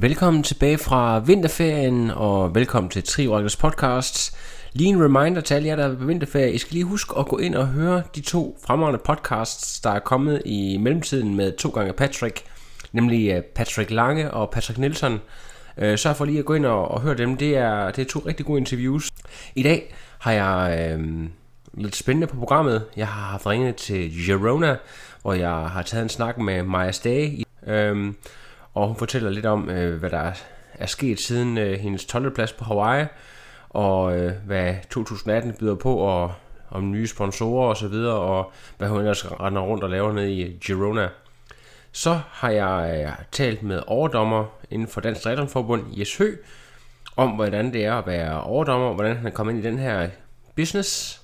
Velkommen tilbage fra vinterferien, og velkommen til Triorakkels podcast. Lige en reminder til alle jer, der er på vinterferie. I skal lige huske at gå ind og høre de to fremragende podcasts, der er kommet i mellemtiden med to gange Patrick, nemlig øh, Patrick Lange og Patrick Nielsen. Så Sørg for lige at gå ind og, og høre dem. Det er, det er to rigtig gode interviews. I dag har jeg øh, lidt spændende på programmet. Jeg har haft ringet til Girona, hvor jeg har taget en snak med Maja Stage. Øh, og hun fortæller lidt om, øh, hvad der er sket siden øh, hendes 12. plads på Hawaii, og øh, hvad 2018 byder på, og om nye sponsorer og så videre, og hvad hun ellers render rundt og laver nede i Girona. Så har jeg øh, talt med overdommer inden for Dansk Triathlonforbund, Jes Hø, om hvordan det er at være overdommer, hvordan han er kommet ind i den her business,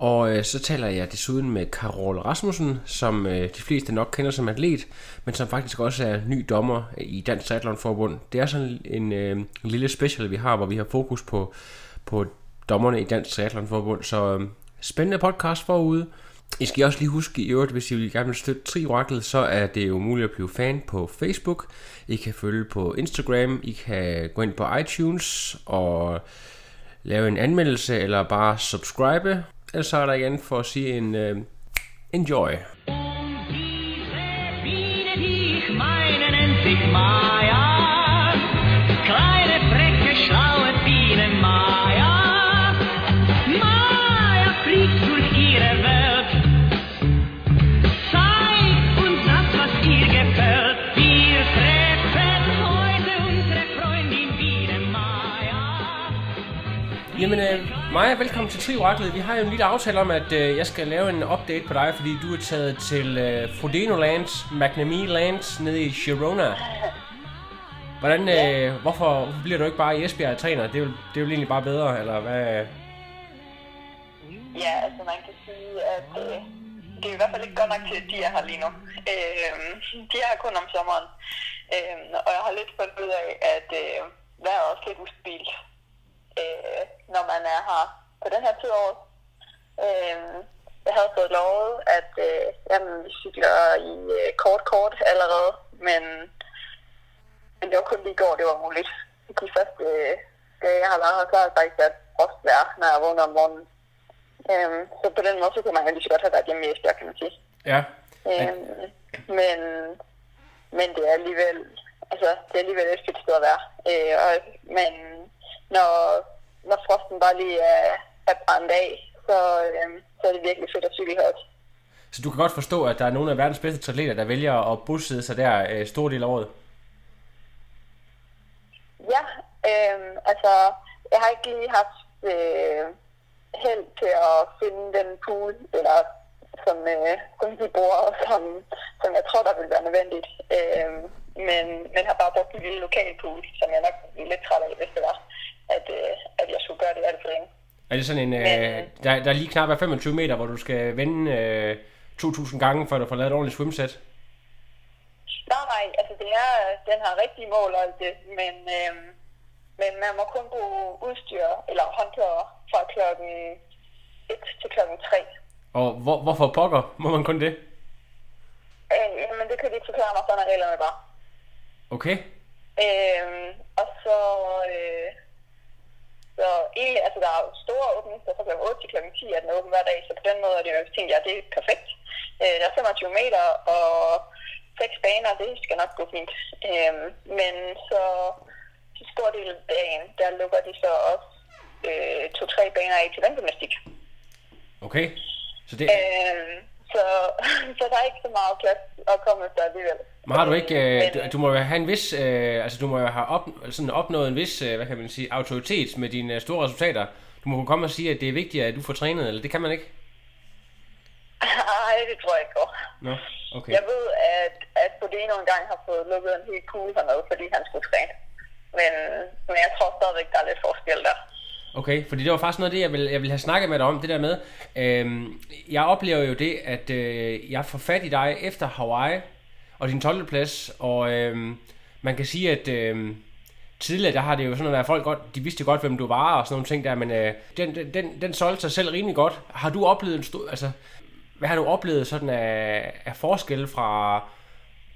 og øh, så taler jeg desuden med Karol Rasmussen, som øh, de fleste nok kender som atlet, men som faktisk også er ny dommer øh, i Dansk Triathlon Forbund. Det er sådan en, øh, en lille special, vi har, hvor vi har fokus på, på dommerne i Dansk Triathlon Forbund. Så øh, spændende podcast forude. I skal også lige huske i øvrigt, hvis I vil gerne vil støtte Trioraklet, så er det jo muligt at blive fan på Facebook. I kan følge på Instagram, I kan gå ind på iTunes og lave en anmeldelse eller bare subscribe. Ellers så er der igen for at sige en uh, enjoy. Diese Biene, die ich Maja, velkommen til Trioraklet. Vi har jo en lille aftale om, at øh, jeg skal lave en update på dig, fordi du er taget til øh, Frodeno Lands, McNamee Lands, nede i Girona. Hvordan, øh, hvorfor, hvorfor bliver du ikke bare i Esbjerg træner? Det er, jo, det er jo egentlig bare bedre, eller hvad? Ja, altså man kan sige, at øh, det er i hvert fald ikke godt nok til, at de er her lige nu. Øh, de er her kun om sommeren. Øh, og jeg har lidt fundet ud af, at øh, vejret er også lidt ustabilt, øh, når man er her på den her tid året. Øh, jeg havde fået lovet, at øh, jamen, vi cykler i øh, kort kort allerede, men, men det var kun lige i går, det var muligt. De første øh, dage, jeg har været her, så har jeg faktisk været frostvejr, når jeg vågner om morgenen. Øhm, så på den måde, så kunne man jo lige så godt have været hjemme i Esbjerg, kan man sige. Ja. Øhm, men, men det er alligevel, altså, det er alligevel et fedt sted at være. Øh, og, men når, når frosten bare lige er, er brændt af, så, øhm, så er det virkelig fedt at cykle her også. Så du kan godt forstå, at der er nogle af verdens bedste atleter, der vælger at bosætte sig der øh, stor del af året. Ja, øhm, altså, jeg har ikke lige haft øh, held til at finde den pool, eller som, øh, som de bruger, som, som jeg tror, der vil være nødvendigt. Øhm, men, men har bare brugt en lille lokal pool, som jeg nok ville lidt træt af, hvis det var, at, øh, at jeg skulle gøre det alt for længe. Er det sådan en, øh, Men- der, der er lige knap er 25 meter, hvor du skal vende øh, 2.000 gange, før du får lavet et ordentligt swimset? Nej, nej, altså det er, den har rigtige mål og alt det, men, øhm, men man må kun bruge udstyr eller håndklæder fra klokken 1 til klokken 3. Og hvor, hvorfor pokker må man kun det? Øh, jamen det kan de ikke forklare mig, sådan er reglerne bare. Okay. Øhm, og så, øh, så egentlig, altså der er store åbningstider fra kl. 8 til kl. 10 er den åben hver dag, så på den måde er det jo, tænkt jeg, det er perfekt. Øh, der er 25 meter og seks baner, det skal nok gå fint. Øhm, men så til stor del af dagen, der lukker de så også øh, to-tre baner af til vandgymnastik. Okay. Så det, Øhm, så, så der er ikke så meget plads at komme efter alligevel. Men har du ikke, øh, du, du må jo have en vis, øh, altså du må jo have op, sådan opnået en vis, øh, hvad kan man sige, autoritet med dine øh, store resultater. Du må kunne komme og sige, at det er vigtigt, at du får trænet, eller det kan man ikke? Nej, det tror jeg ikke går. Nå, okay. Jeg ved, at, at Bodeno engang har fået lukket en helt pool hernede, fordi han skulle træne. Men, men jeg tror stadigvæk, der er lidt forskel der. Okay, fordi det var faktisk noget af det, jeg vil, jeg vil have snakket med dig om, det der med, øhm, jeg oplever jo det, at øh, jeg får fat i dig efter Hawaii og din 12. plads, og øh, man kan sige, at øh, tidligere, der har det jo sådan at folk godt, de vidste godt, hvem du var og sådan nogle ting der, men øh, den, den, den, den solgte sig selv rimelig godt. Har du oplevet en stor, altså, hvad har du oplevet sådan af, af forskel fra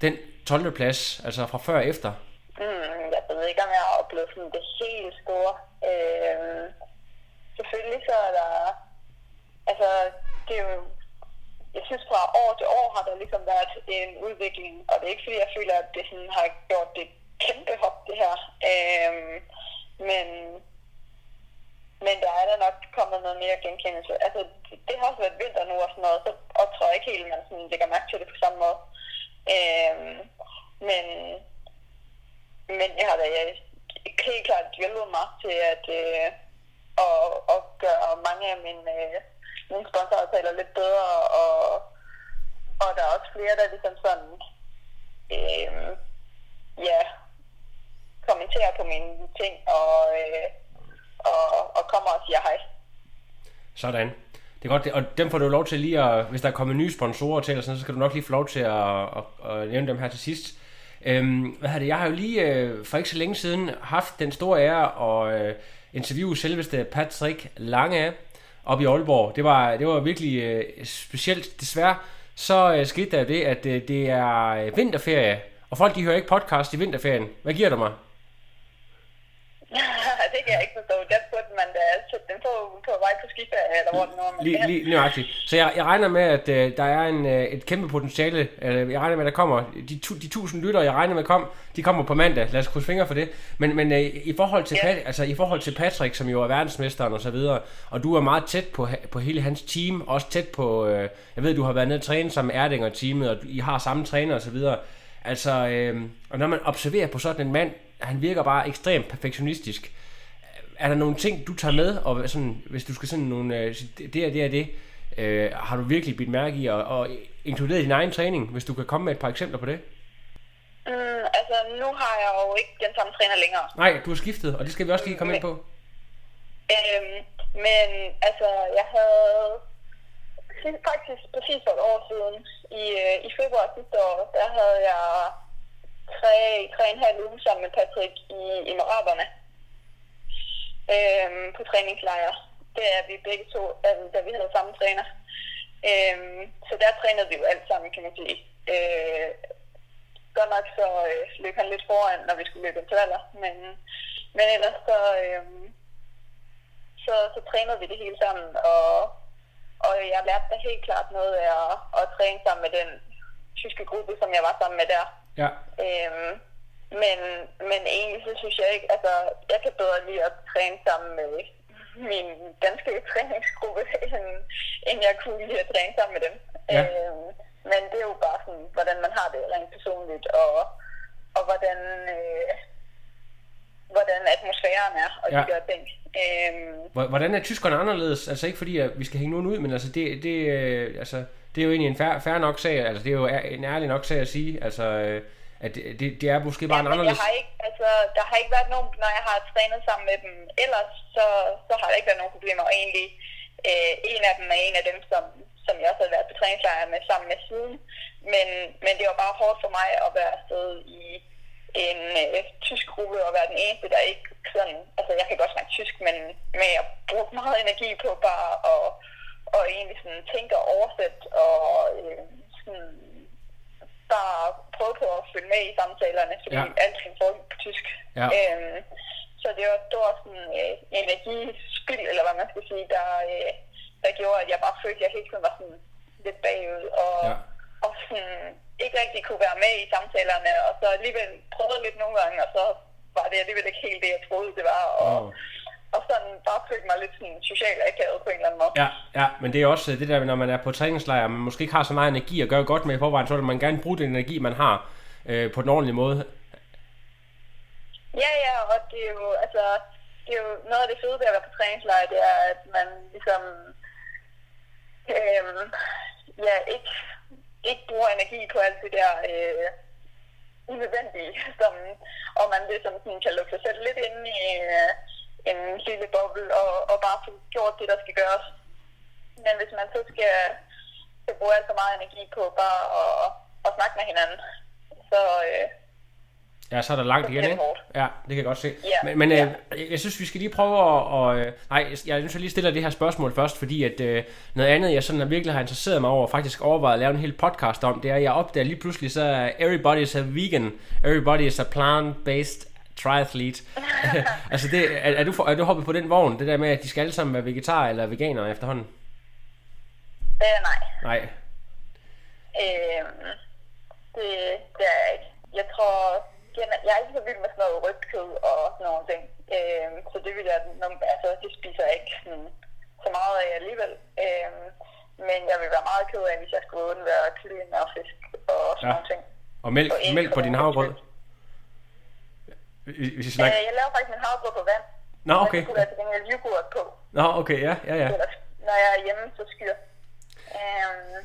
den 12. plads, altså fra før og efter? Mm, jeg ved ikke, om jeg har oplevet sådan det helt store. Øh, selvfølgelig så er der... Altså, det er jo... Jeg synes, fra år til år har der ligesom været en udvikling, og det er ikke fordi, jeg føler, at det sådan har gjort det kæmpe hop, det her. Øhm, men, men der er da nok kommet noget mere genkendelse. Altså, det, det har også været vinter nu og sådan noget, så og jeg ikke helt, man sådan lægger mærke til det på samme måde. Øhm, men, men jeg har da jeg, helt klart hjulpet mig til at, øh, at, at gøre mange af mine, øh, mine sponsoraftaler lidt bedre, og, og der er også flere, der ligesom sådan, øh, ja, kommenterer på mine ting, og, øh, og, og kommer og siger hej. Sådan. Det er godt, og dem får du lov til lige at, hvis der er kommet nye sponsorer til, sådan, så skal du nok lige få lov til at, at, at nævne dem her til sidst. Øhm, hvad har det, jeg har jo lige øh, for ikke så længe siden haft den store ære at øh, interviewe selveste Patrick Lange op i Aalborg. Det var, det var virkelig øh, specielt. Desværre så øh, skete der det, at øh, det er øh, vinterferie, og folk de hører ikke podcast i vinterferien. Hvad giver du mig? det kan jeg ikke forstå. Der da sætte dem på, vej på skiferie, eller hvor det nu er, Lige, lige nøjagtigt. Så jeg, jeg regner med, at øh, der er en, øh, et kæmpe potentiale. Øh, jeg regner med, at der kommer de, tu, de tusind lyttere, jeg regner med kom, de kommer på mandag. Lad os krydse fingre for det. Men, men øh, i, forhold til Ja. Pat, altså, i forhold til Patrick, som jo er verdensmesteren og så videre, og du er meget tæt på, på hele hans team, også tæt på, øh, jeg ved, du har været nede og træne sammen med Erdinger teamet, og I har samme træner og så videre. Altså, øh, og når man observerer på sådan en mand, han virker bare ekstremt perfektionistisk er der nogle ting, du tager med, og sådan, hvis du skal sådan nogle, øh, det er det og det, øh, har du virkelig bidt mærke i, og, og inkluderet din egen træning, hvis du kan komme med et par eksempler på det? Mm, altså, nu har jeg jo ikke den samme træner længere. Nej, du har skiftet, og det skal vi også lige komme ind på. Øhm, men altså, jeg havde faktisk præcis for et år siden, i, øh, i februar sidste år, der havde jeg tre, tre og en halv uge sammen med Patrick i Emiraterne øhm, på træningslejr. Det er vi begge to, altså, da vi havde samme træner. Øhm, så der trænede vi jo alt sammen, kan man sige. Øh, godt nok så øh, løb han lidt foran, når vi skulle løbe intervaller, men, men ellers så, øh, så, så trænede vi det hele sammen, og, og jeg lærte da helt klart noget af at, at træne sammen med den tyske gruppe, som jeg var sammen med der. Ja, Øhm, men, men egentlig så synes jeg ikke, altså jeg kan bedre lide at træne sammen med min danske træningsgruppe, end, end jeg kunne lide at træne sammen med dem. Ja. Øhm, men det er jo bare sådan, hvordan man har det rent personligt, og, og hvordan, øh, hvordan atmosfæren er, og Ja. de der ting. Hvor- hvordan er tyskerne anderledes? Altså ikke fordi, at vi skal hænge nogen ud, men altså det, det, øh, altså, det er jo egentlig en fair, fair nok sag, altså det er jo en ærlig nok sag at sige, altså øh, at det, det, det er måske bare Ja, en anderledes... jeg har ikke, altså, der har ikke været nogen, når jeg har trænet sammen med dem ellers, så, så har der ikke været nogen problemer. Og egentlig, øh, en af dem er en af dem, som, som jeg også har været på træningslejr med sammen med siden. Men, men det var bare hårdt for mig at være afsted i en øh, tysk gruppe og være den eneste, der ikke sådan, altså jeg kan godt snakke tysk, men, men jeg brugte meget energi på bare at, og egentlig sådan tænke og oversætte og øh, sådan bare prøve på at følge med i samtalerne, fordi Ja. alting foregik på tysk. Ja. Øhm, så det var, det var sådan øh, energispild, eller hvad man skal sige, der, øh, der gjorde, at jeg bare følte, at jeg hele tiden var sådan lidt bagud, og, Ja. og sådan ikke rigtig kunne være med i samtalerne, og så alligevel prøvede lidt nogle gange, og så var det alligevel ikke helt det, jeg troede, det var, og, Åh. Og sådan bare følte mig lidt sådan socialt akavet på en eller anden måde. Ja, ja, men det er også øh, det der, når man er på træningslejr, man måske ikke har så meget energi at gøre godt med i forvejen, så vil man gerne bruge den energi, man har øh, på den ordentlige måde. Ja, ja, og det er jo, altså, det er jo noget af det fede ved at være på træningslejr, det er, at man ligesom, øhm, ja, ikke, ikke bruger energi på alt det der øh, unødvendige, som, og man ligesom sådan kan lukke sig selv lidt ind i øh, en lille boble og, og bare få gjort det, der skal gøres. Men hvis man så skal, skal bruge alt for meget energi på bare at, at snakke med hinanden, så, øh, Ja, så er der langt igen, ikke? Ja, det kan jeg godt se. Ja, Men, men ja. øh, jeg synes, vi skal lige prøve at... Og, øh, nej, jeg synes, jeg lige stiller det her spørgsmål først, fordi at øh, noget andet, jeg sådan virkelig har interesseret mig over, og faktisk overvejet at lave en hel podcast om, det er, at jeg opdager lige pludselig, så er everybody's a vegan, everybody is a plant-based triathlete. altså, det, er, er, du for, er du hoppet på den vogn, det der med, at de skal alle sammen være vegetar eller veganere efterhånden? øh, nej. Nej. Øh, det, det er jeg ikke. Jeg tror, jeg er ikke så vild med sådan noget rødt kød og sådan nogle ting. Øh, så det vil jeg, altså det spiser jeg ikke sådan, så meget af alligevel. Øh, men jeg vil være meget ked af, hvis jeg skulle undvære kylling og fisk og sådan Ja. nogle ting. Og mælk, Og mælk på din havregrød? Hvis hvis vi Øh, snakker... jeg laver faktisk min havregrød på vand. Nå, okay. det kunne være til gengæld yoghurt på. Nå, okay, ja, ja, ja. Eller, når jeg er hjemme, så skyr. Øh,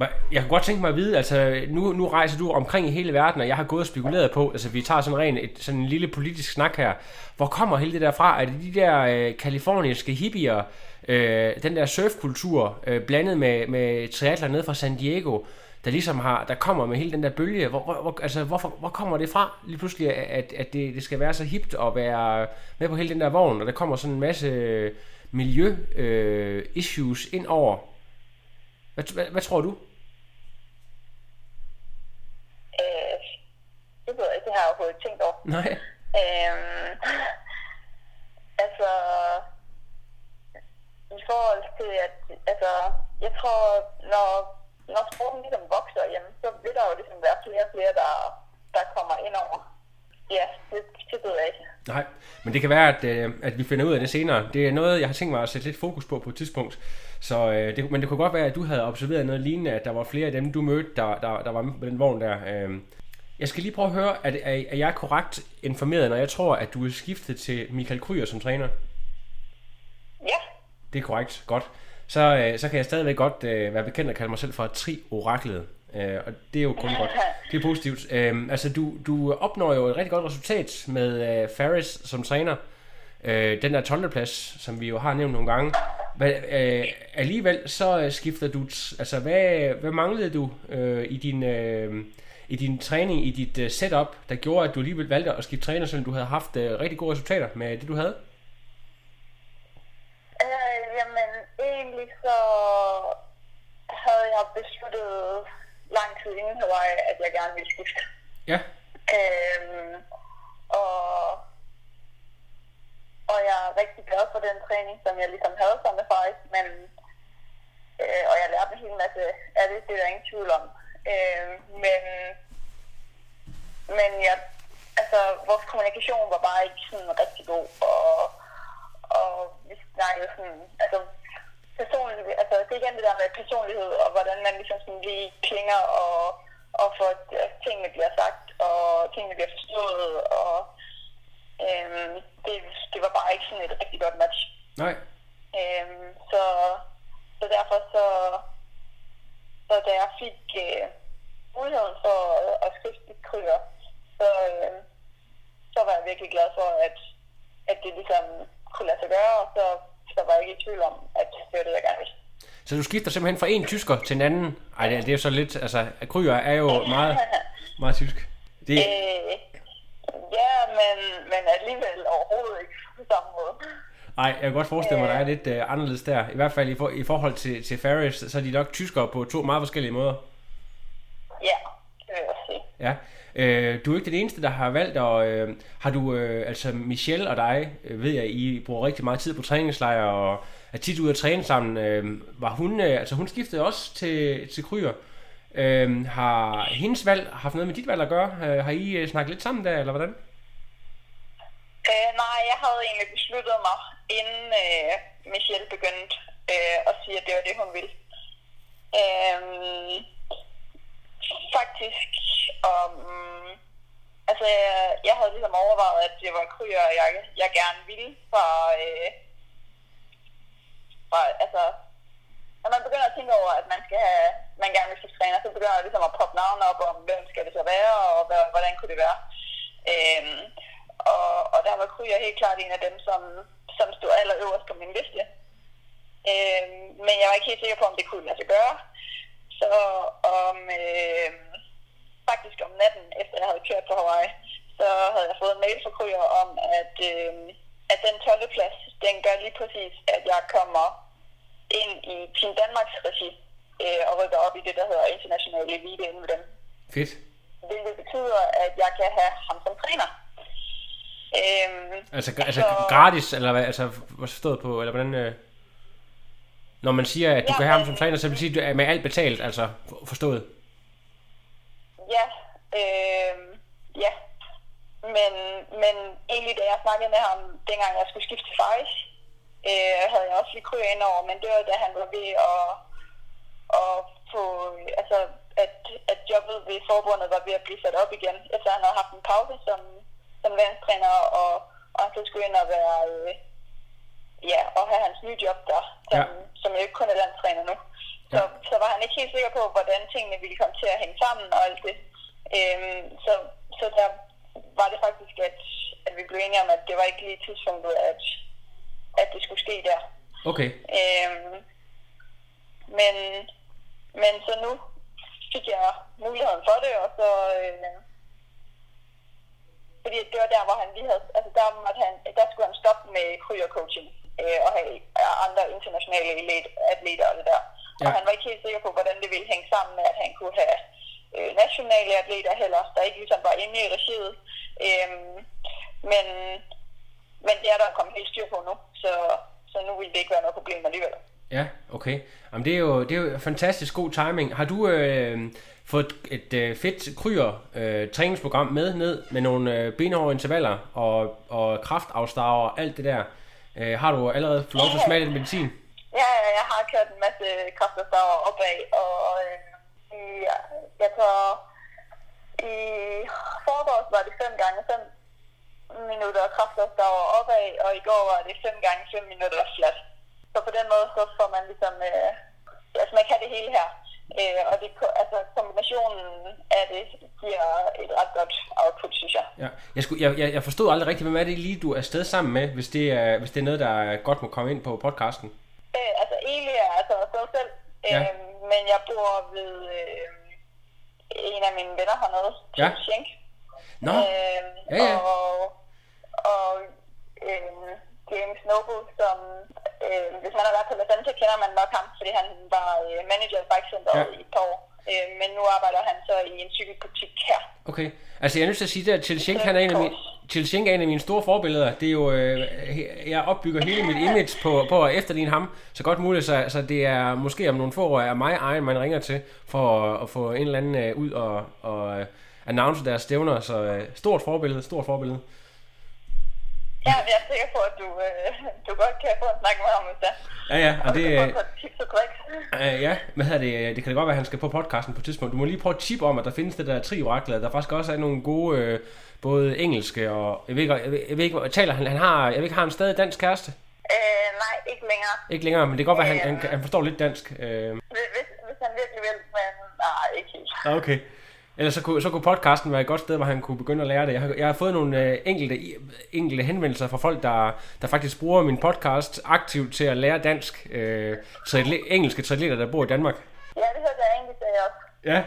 Hva- Jeg kunne godt tænke mig at vide, altså nu, nu rejser du omkring i hele verden, og jeg har gået og spekuleret på, altså vi tager sådan ren, et, sådan en lille politisk snak her. Hvor kommer hele det der fra? Er det de der øh, kaliforniske hippier, øh, den der surfkultur, øh, blandet med, med triatler ned fra San Diego, der ligesom har, der kommer med hele den der bølge? Hvor, hvor, altså, hvorfor, hvor kommer det fra lige pludselig, at, at det, det skal være så hipt at være med på hele den der vogn, og der kommer sådan en masse miljø øh, issues ind over? Hvad, hvad, hvad tror du? øh, det ved jeg ikke, det har jeg overhovedet tænkt over. Nej. Øhm, altså, i forhold til, at altså, jeg tror, når, når sporten ligesom vokser, jamen, så vil der jo ligesom være flere og flere, der, der kommer ind over. Ja, det, det ved jeg ikke. Nej, men det kan være, at, øh, at vi finder ud af det senere. Det er noget, jeg har tænkt mig at sætte lidt fokus på på et tidspunkt. Så, øh, det, men det kunne godt være, at du havde observeret noget lignende, at der var flere af dem, du mødte, der, der, der var med på den vogn der. Øh. Jeg skal lige prøve at høre, at, er, er jeg korrekt informeret, når jeg tror, at du er skiftet til Michael Kryer som træner? Ja, Det er korrekt, godt. Så, øh, så kan jeg stadigvæk godt øh, være bekendt og kalde mig selv for tri-oraklet. Øh, og det er jo kun godt. Det er positivt. Øh, altså, du, du opnår jo et rigtig godt resultat med øh, Ferris som træner. Øh, den der 12. plads, som vi jo har nævnt nogle gange. Hvad, øh, alligevel så øh, skifter du... T- altså, hvad, hvad manglede du øh, i din... Øh, i din træning, i dit uh, setup, der gjorde, at du alligevel valgte at skifte træner, selvom du havde haft uh, rigtig gode resultater med det, du havde? øh, jamen egentlig så havde jeg besluttet lang tid inden Hawaii, at jeg gerne ville skifte. Ja. Øhm, og, og jeg er rigtig glad for den træning, som jeg ligesom havde sammen med Faris, men øh, og jeg lærte en hel masse af det, det er der ingen tvivl om. Øh, men, men jeg, altså, vores kommunikation var bare ikke sådan rigtig god, og, og vi snakkede sådan, altså, personligt, altså, det er igen det der med personlighed, og hvordan man ligesom sådan lige klinger, og, og for at tingene bliver sagt, og tingene bliver forstået, og øhm, det, det var bare ikke sådan et rigtig godt match. Nej. Øhm, så, så derfor så, så da jeg fik øh, muligheden for at, at skifte kryer, så, øh, så var jeg virkelig glad for, at, at det ligesom kunne lade sig gøre, og så, så var jeg ikke i tvivl om, at det var det, jeg gerne ville. Så du skifter simpelthen fra en tysker til en anden? Ej, det, det er jo så lidt, altså, Kryer er jo meget, meget tysk. Det, Øh, ja, men, men alligevel overhovedet ikke på samme måde. ej, jeg kan godt forestille mig, at der er lidt uh, anderledes der. I hvert fald i, for, i forhold til, til Faris, så er de nok tyskere på to meget forskellige måder. Ja, det vil jeg også sige. Ja. Øh, du er ikke den eneste, der har valgt og Øh, har du, øh, altså Michelle og dig, øh, ved jeg, I bruger rigtig meget tid på træningslejre og er tit ude at træne sammen. Øh, var hun, øh, altså hun skiftede også til, til Kryer. Øh, har hendes valg haft noget med dit valg at gøre? Øh, har I øh, snakket lidt sammen der, eller hvordan? Øh, nej, jeg havde egentlig besluttet mig, inden øh, Michelle begyndte øh, at sige, at det var det, hun ville. Øh, faktisk, om, mm, altså, jeg, jeg havde ligesom overvejet, at det var kryer, jeg, jeg gerne ville fra, øh, fra, altså, når man begynder at tænke over, at man skal have, man gerne vil skifte træner, så ligesom navn op om, hvem skal det så være, og hvad, hvordan kunne det være. Øhm, og, og der var Kryer helt klart en af dem, som, som stod allerøverst på min liste. Øhm, men jeg var ikke helt sikker på, om det kunne lade sig gøre. Så om, øh, faktisk om natten, efter jeg havde kørt på Hawaii, så havde jeg fået en mail fra Kryer om, at, øh, at den 12. plads, den gør lige præcis, at jeg kommer ind i Team Danmarks regi øh, og rykker op i det, der hedder international elite inden med dem. Fedt. Hvilket betyder, at jeg kan have ham som træner. Øhm, Altså, altså så- gratis, eller hvad, altså, hvad forstået på, eller hvordan... Øh, når man siger, at du Ja, kan have ham som træner, så vil det sige, at du er med alt betalt, altså for- forstået. Ja, øh, ja. Men, men egentlig da jeg snakkede med ham, dengang jeg skulle skifte til Faris, øh, havde jeg også lige kryg ind over, men det var da han var ved at, at få, altså, at, at jobbet ved forbundet var ved at blive sat op igen, efter han havde haft en pause som, som landstræner, og, og han så skulle ind og være, øh, ja, og have hans nye job der, som, Ja. som jo ikke kun er landstræner nu. Så, Ja. så var han ikke helt sikker på, hvordan tingene ville komme til at hænge sammen og alt det. Øhm, så, så der var det faktisk, at, at vi blev enige om, at det var ikke lige tidspunktet, at, at det skulle ske der. Okay. Øhm, men, men så nu fik jeg muligheden for det, og så... Øh, fordi det var der, hvor han lige havde... Altså der, måtte han, der skulle han stoppe med kryer-coaching øh, og have andre internationale atleter og det der. Ja. Og han var ikke helt sikker på, hvordan det ville hænge sammen med, at han kunne have øh, nationale atleter heller, der ikke ligesom var inde i regiet. Øhm, men, men det er der kommet helt styr på nu, så, så nu vil det ikke være noget problem alligevel. Ja, okay. Jamen, det er jo, det er jo fantastisk god timing. Har du øh, fået et øh, fedt kryer øh, træningsprogram med ned med nogle øh, benhårde intervaller og, og kraftafstaver og alt det der? Øh, har du allerede fået lov til at smage den medicin? Ja, ja, jeg har kørt en masse kraftstoffer opad, og øh, i, jeg tror, i forgårs var det 5 gange 5 minutter kraftstoffer opad, og i går var det 5 gange 5 minutter flat. Så på den måde, så får man ligesom, øh, altså man kan det hele her. Øh, og det, kombinationen af det giver et ret godt output, synes jeg. Ja. Jeg, skulle, jeg, jeg, jeg forstod aldrig rigtigt, hvem er det lige, du er afsted sammen med, hvis det er, hvis det er noget, der godt må komme ind på podcasten? Øh, altså egentlig er jeg altså sig selv, øh, Ja. men jeg bor ved øh, en af mine venner hernede, Ja. Tim Schenk. Nå, Øh, Ja, ja. Og, og øh, James Noble, som øh, hvis man har været på La Santa, kender man nok ham, fordi han var øh, manager i Bike Center Ja. ja. i et par år. Øh, men nu arbejder han så i en cykelbutik her. okay. Altså, jeg er nødt til at sige, at Chil Schenk, han er en af mine, Chil Schenk er en af mine store forbilleder. Det er jo, øh, jeg opbygger hele mit image på, på at efterligne ham så godt muligt, så, så det er måske om nogle få år er mig egen, man ringer til for at, at få en eller anden øh, ud og, og øh, announce deres stævner. Så øh, stort forbillede, stort forbillede. Ja, jeg er sikker på, at du, øh, du godt kan få en snak med ham, hvis det. Ja, ja, og Og det, øh, tips og. Øh, ja, hvad hedder det? Det kan da godt være, at han skal på podcasten på et tidspunkt. Du må lige prøve at tip om, at der findes det der triorakler. Der faktisk også er nogle gode, øh, både engelske og... Jeg ved ikke, jeg ved, jeg ved ikke taler han, han har... Jeg ved ikke, har han stadig dansk kæreste? Øh, nej, ikke længere. Ikke længere, men det kan godt være, at han, han, han forstår lidt dansk. Øh, Hvis, hvis- han virkelig vil, men nej, ikke helt. okay. Ellers så kunne, så kunne podcasten være et godt sted, hvor han kunne begynde at lære det. Jeg har, jeg har fået nogle øh, enkelte, enkelte henvendelser fra folk, der, der faktisk bruger min podcast aktivt til at lære dansk øh, triatle- engelske triatleter, der bor i Danmark. Ja, det hørte jeg egentlig, sagde også. Ja, Øh,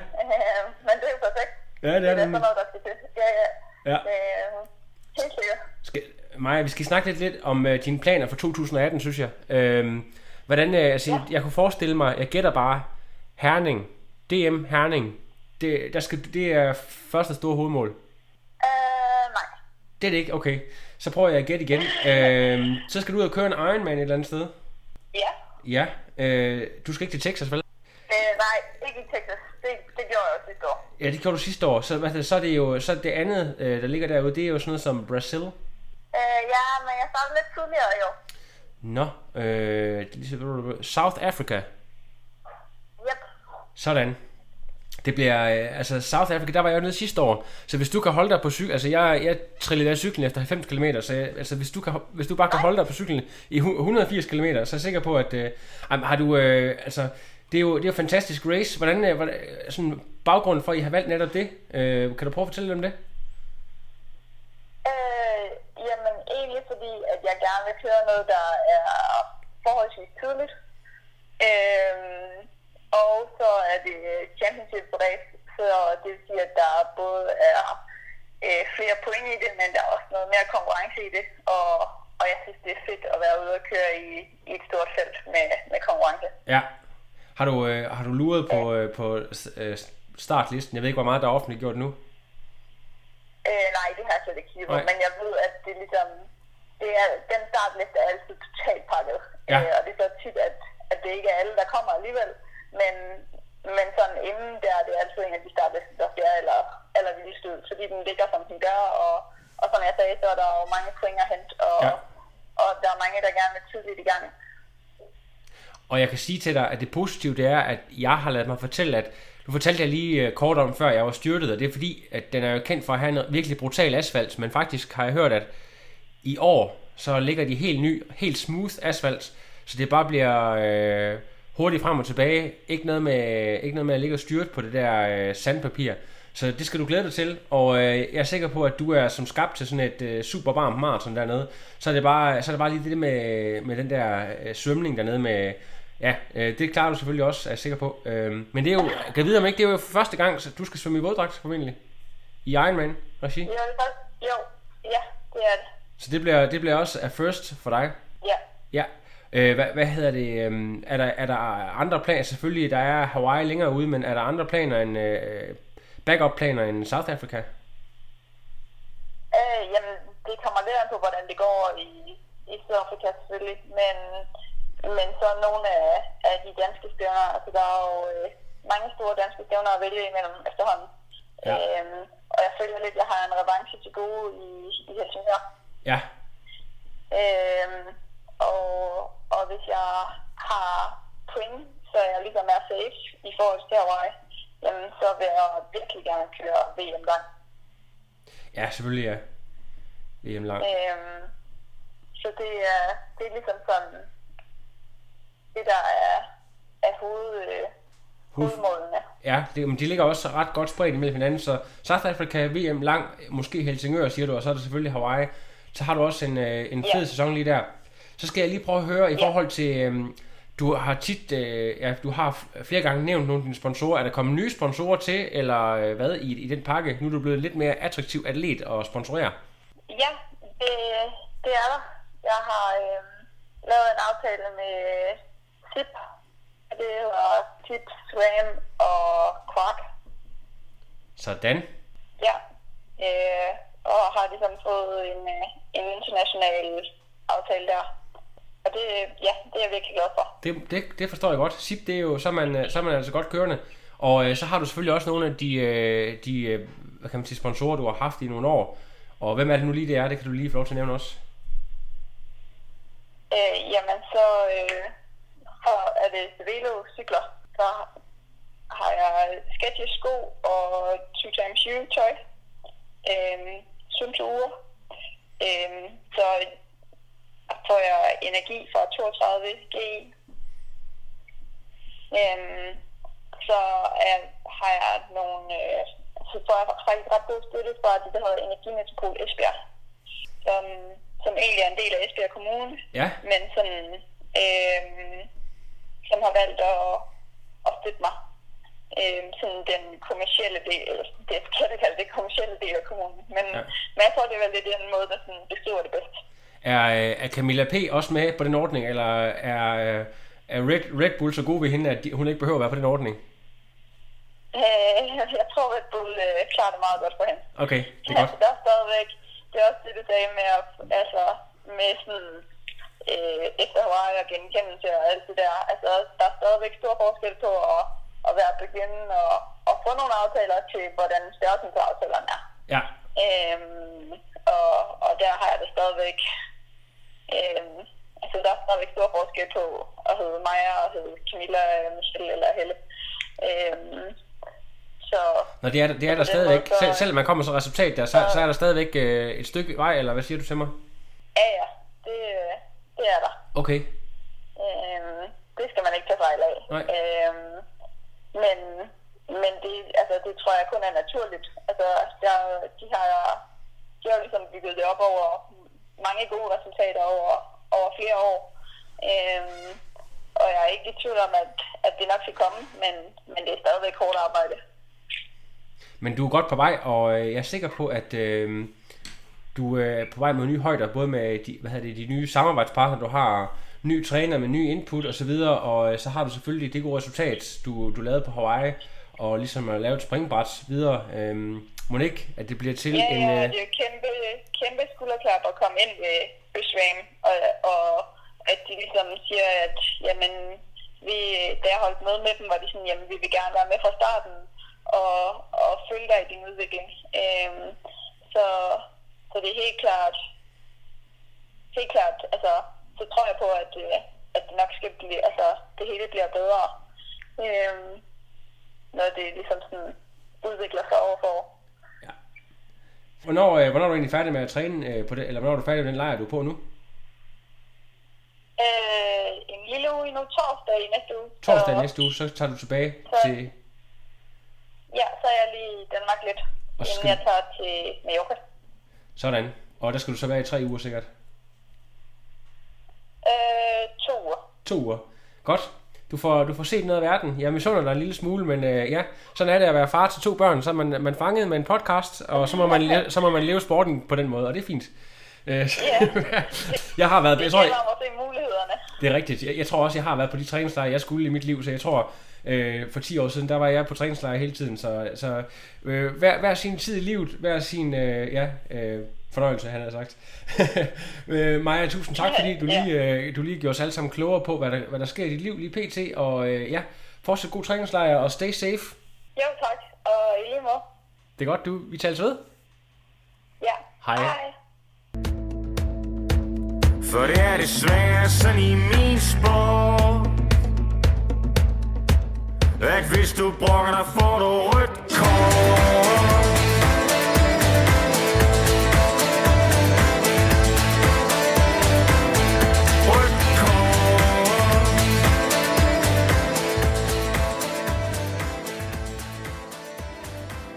men det er jo perfekt. Ja, det er det. er det. sådan noget, der skal til. Ja, ja. ja. Øh, helt sikkert. Skal, Maja, vi skal snakke lidt, lidt om uh, dine planer for 2018, synes jeg. Øhm, hvordan, uh, altså, ja. jeg kunne forestille mig, jeg gætter bare, Herning, DM Herning, det, der skal, det er første store hovedmål. Øh, nej. Det er det ikke, okay. Så prøver jeg at gætte igen. Øhm, så skal du ud og køre en Ironman et eller andet sted. Ja. Ja, øh, du skal ikke til Texas, vel? Øh, nej, ikke i Texas. Det, det gjorde jeg også sidste år. Ja, det gjorde du sidste år. Så, hvad, så er det jo så det andet, øh, der ligger derude, det er jo sådan noget som Brazil. Øh, ja, men jeg startede lidt tidligere i år. Nå, øh, lige så- South Africa. Yep. Sådan. Det bliver, øh, altså South Africa, der var jeg jo nede sidste år, så hvis du kan holde dig på cykel, altså jeg, jeg trillede af cyklen efter 90 km, så jeg, altså hvis du, kan, hvis du bare kan holde dig på cyklen i 180 km, så er jeg sikker på, at, øh, har du, øh, altså, det er jo det er jo en fantastisk race. Hvordan, er hvordan sådan baggrunden for, at I har valgt netop det? Øh, kan du prøve at fortælle lidt om det? Øh, jamen egentlig fordi, at jeg gerne vil køre noget, der er forholdsvis tydeligt. Øh, og så er det championship race, så det vil sige, at der både er øh, flere point i det, men der er også noget mere konkurrence i det. Og, og jeg synes, det er fedt at være ude og køre i, i et stort felt med, med konkurrence. Ja. Har du, øh, har du luret på, øh, på øh, startlisten? Jeg ved ikke, hvor meget der er offentliggjort nu. Øh, nej, det har jeg slet ikke kigget på, men jeg ved, at det er ligesom, det er, den startliste er altid totalt pakket. Ja. Øh, og det er så tit, at, at det ikke er alle, der kommer alligevel. Men, men sådan inden der, det er altid en af de startlister, der bliver aller, aller vildest ud, fordi den ligger, som den gør, og, og som jeg sagde, så er der jo mange point at hente, og, Ja. ja. og der er mange, der gerne vil tidligt i gang. Og jeg kan sige til dig, at det positive det er, at jeg har ladet mig fortælle, at du fortalte jeg lige øh, kort om, før jeg var styrtet, og det er fordi, at den er jo kendt for at have en virkelig brutal asfalt, men faktisk har jeg hørt, at i år, så ligger de helt ny, helt smooth asfalt, så det bare bliver øh, hurtigt frem og tilbage, ikke noget med, ikke noget med at ligge og styrte på det der øh, sandpapir. Så det skal du glæde dig til, og øh, jeg er sikker på, at du er som skabt til sådan et øh, super varmt maraton dernede. Så er det bare, så er det bare lige det med, med den der øh, svømning dernede med, ja, øh, det klarer du selvfølgelig også, er jeg sikker på. Øh, men det er jo, kan jeg vide om ikke, det er jo første gang, så du skal svømme i våddragt formentlig. I Ironman regi. Jo, er jo, ja, det er det. Så det bliver, det bliver også a first for dig. Ja. Ja. Øh, hvad, hvad hedder det? øhm, er, der, er der andre planer? Selvfølgelig, der er Hawaii længere ude, men er der andre planer end øh, backup planer end South Africa? Øh, jamen, det kommer lidt an på, hvordan det går i, i Sydafrika selvfølgelig, men, men så nogle af, af de danske stævner, altså der er jo øh, mange store danske stævner at vælge imellem efterhånden. Ja. Øhm, og jeg føler lidt, at jeg har en revanche til gode i, i Helsingør. Ja. Øhm, og, og hvis jeg har point, så er jeg ligesom mere safe i forhold til Hawaii, jamen, så vil jeg virkelig gerne køre VM gang. Ja, selvfølgelig ja. VM lang. Øhm, så det er, det er ligesom sådan, det der er, er hoved, øh, hovedmålene. Ja, det, men de ligger også ret godt spredt imellem hinanden, så South Africa, VM lang, måske Helsingør, siger du, og så er der selvfølgelig Hawaii. Så har du også en, øh, en fed Ja. sæson lige der. Så skal jeg lige prøve at høre i Ja. forhold til, øhm, du har tit, øh, ja, du har flere gange nævnt nogle af dine sponsorer. Er der kommet nye sponsorer til, eller øh, hvad, i, i den pakke? Nu er du blevet lidt mere attraktiv atlet at sponsorere. Ja, det, det er der. Jeg har øh, lavet en aftale med SIP. Det hedder SIP, SWAM og Quark. Sådan. Ja. Øh, og har ligesom fået en, øh, en international aftale der. Og det, ja, det er jeg virkelig glad for. Det, det, det forstår jeg godt. SIP, det er jo, så er man, øh, så er man altså godt kørende. Og øh, så har du selvfølgelig også nogle af de, øh, de øh, hvad kan man sige, sponsorer, du har haft i nogle år. Og hvem er det nu lige, det er? Det kan du lige få lov til at nævne også. Øh, jamen, så øh, så er det Velo cykler. Så har jeg Skechers sko og 2times tøj. Øh, Sunto uger. Øh, så får jeg energi fra 32 GI. Øh, så er, har jeg nogle... Øh, så får jeg faktisk ret god støtte fra det, der hedder Energimetropol Esbjerg. Som, som egentlig er en del af Esbjerg Kommune Ja, men sådan, øh, som har valgt at, at støtte mig. Øh, sådan den kommercielle del, eller det forkert at kalde det kommercielle del af kommunen. Men, Ja. ja. men jeg tror, det er vel lidt den måde, der sådan beskriver det bedst. Er, øh, er Camilla P. også med på den ordning, eller er, øh, er Red, Red Bull så god ved hende, at de, hun ikke behøver at være på den ordning? Øh, jeg tror, at Bull øh, klarer det meget godt for hende. Okay, det er godt. Altså, der er stadigvæk, det er også det, du sagde med, at, altså, med sådan, øh, efter Hawaii og genkendelse og alt det der. Altså, der er stadigvæk stor forskel på at, at være begynde og, og få nogle aftaler til, hvordan størrelsen på aftalerne er. Ja, Øhm, og, og der har jeg det stadigvæk, øhm, altså der er stadigvæk stor forskel på at hedde Maja og hedde Camilla, Michelle eller Helle. Øhm, så Nå, det er, det er der stadigvæk. måde, så- Selv, selvom man kommer så resultat der, så, så er der stadigvæk øh, et stykke vej, eller hvad siger du til mig? ja, ja, det, det er der. Okay, Øhm, det skal man ikke tage fejl af. Nej. Øhm, men, men det, altså, det tror jeg kun er naturligt. Altså, der, de har, de har ligesom bygget det op over mange gode resultater over, over flere år. Øhm, og jeg er ikke i tvivl om, at, at det nok skal komme, men, men det er stadigvæk hårdt arbejde. Men du er godt på vej, og øh, jeg er sikker på, at øh, du øh, er på vej mod nye højder, både med de, hvad hedder det, de nye samarbejdspartnere, du har, ny træner med ny input osv., og, og øh, så har du selvfølgelig det gode resultat, du, du lavede på Hawaii, og ligesom at lave et springbræt videre. Øh, må ikke, at det bliver til Ja, en... ja, Øh, det er kæmpe, kæmpe skulderklap at komme ind ved Øsvam, og, og at de ligesom siger, at jamen, vi, da jeg holdt møde med dem, var de sådan, jamen, vi vil gerne være med fra starten og, og følge dig i din udvikling. Øhm, så, så det er helt klart, helt klart, altså, så tror jeg på, at, øh, at det nok skal blive, altså, det hele bliver bedre, øhm, når det ligesom sådan udvikler sig over for år. Hvornår, øh, hvornår er du egentlig færdig med at træne øh, på det, eller hvornår er du færdig med den lejr, du er på nu? Øh, en lille uge nu, torsdag i næste uge. Torsdag så, næste uge, så tager du tilbage Så- til... Ja, så er jeg lige i Danmark lidt, Og inden skal- jeg tager til Mallorca. Sådan. Og der skal du så være i tre uger sikkert. Øh, to uger. To uger. Godt. Du får, du får set noget af verden. Jeg misunder dig en lille smule, men øh, ja, sådan er det at være far til to børn. Så er man, man fanget med en podcast, og så må, man, le- så må man leve sporten på den måde, og det er fint. Øh, jeg har været, jeg tror, mulighederne. det er rigtigt. Jeg, jeg tror også, jeg har været på de træningslejre, jeg skulle i mit liv, så jeg tror, øh, for 10 år siden, der var jeg på træningslejre hele tiden. Så, så øh, hver, hver sin tid i livet, hver sin øh, ja, øh, fornøjelse, han har sagt. øh, Maja, tusind tak, fordi du lige, øh, du lige gjorde os alle sammen klogere på, hvad der, hvad der sker i dit liv lige pt. Og øh, ja, fortsæt god træningslejr og stay safe. Jo, tak. Og i lige måde. Det er godt, du. Vi tales ved. Ja. Hej. Hej. For det er det svære sådan i min sport at hvis du brokker dig, får du rødt kort.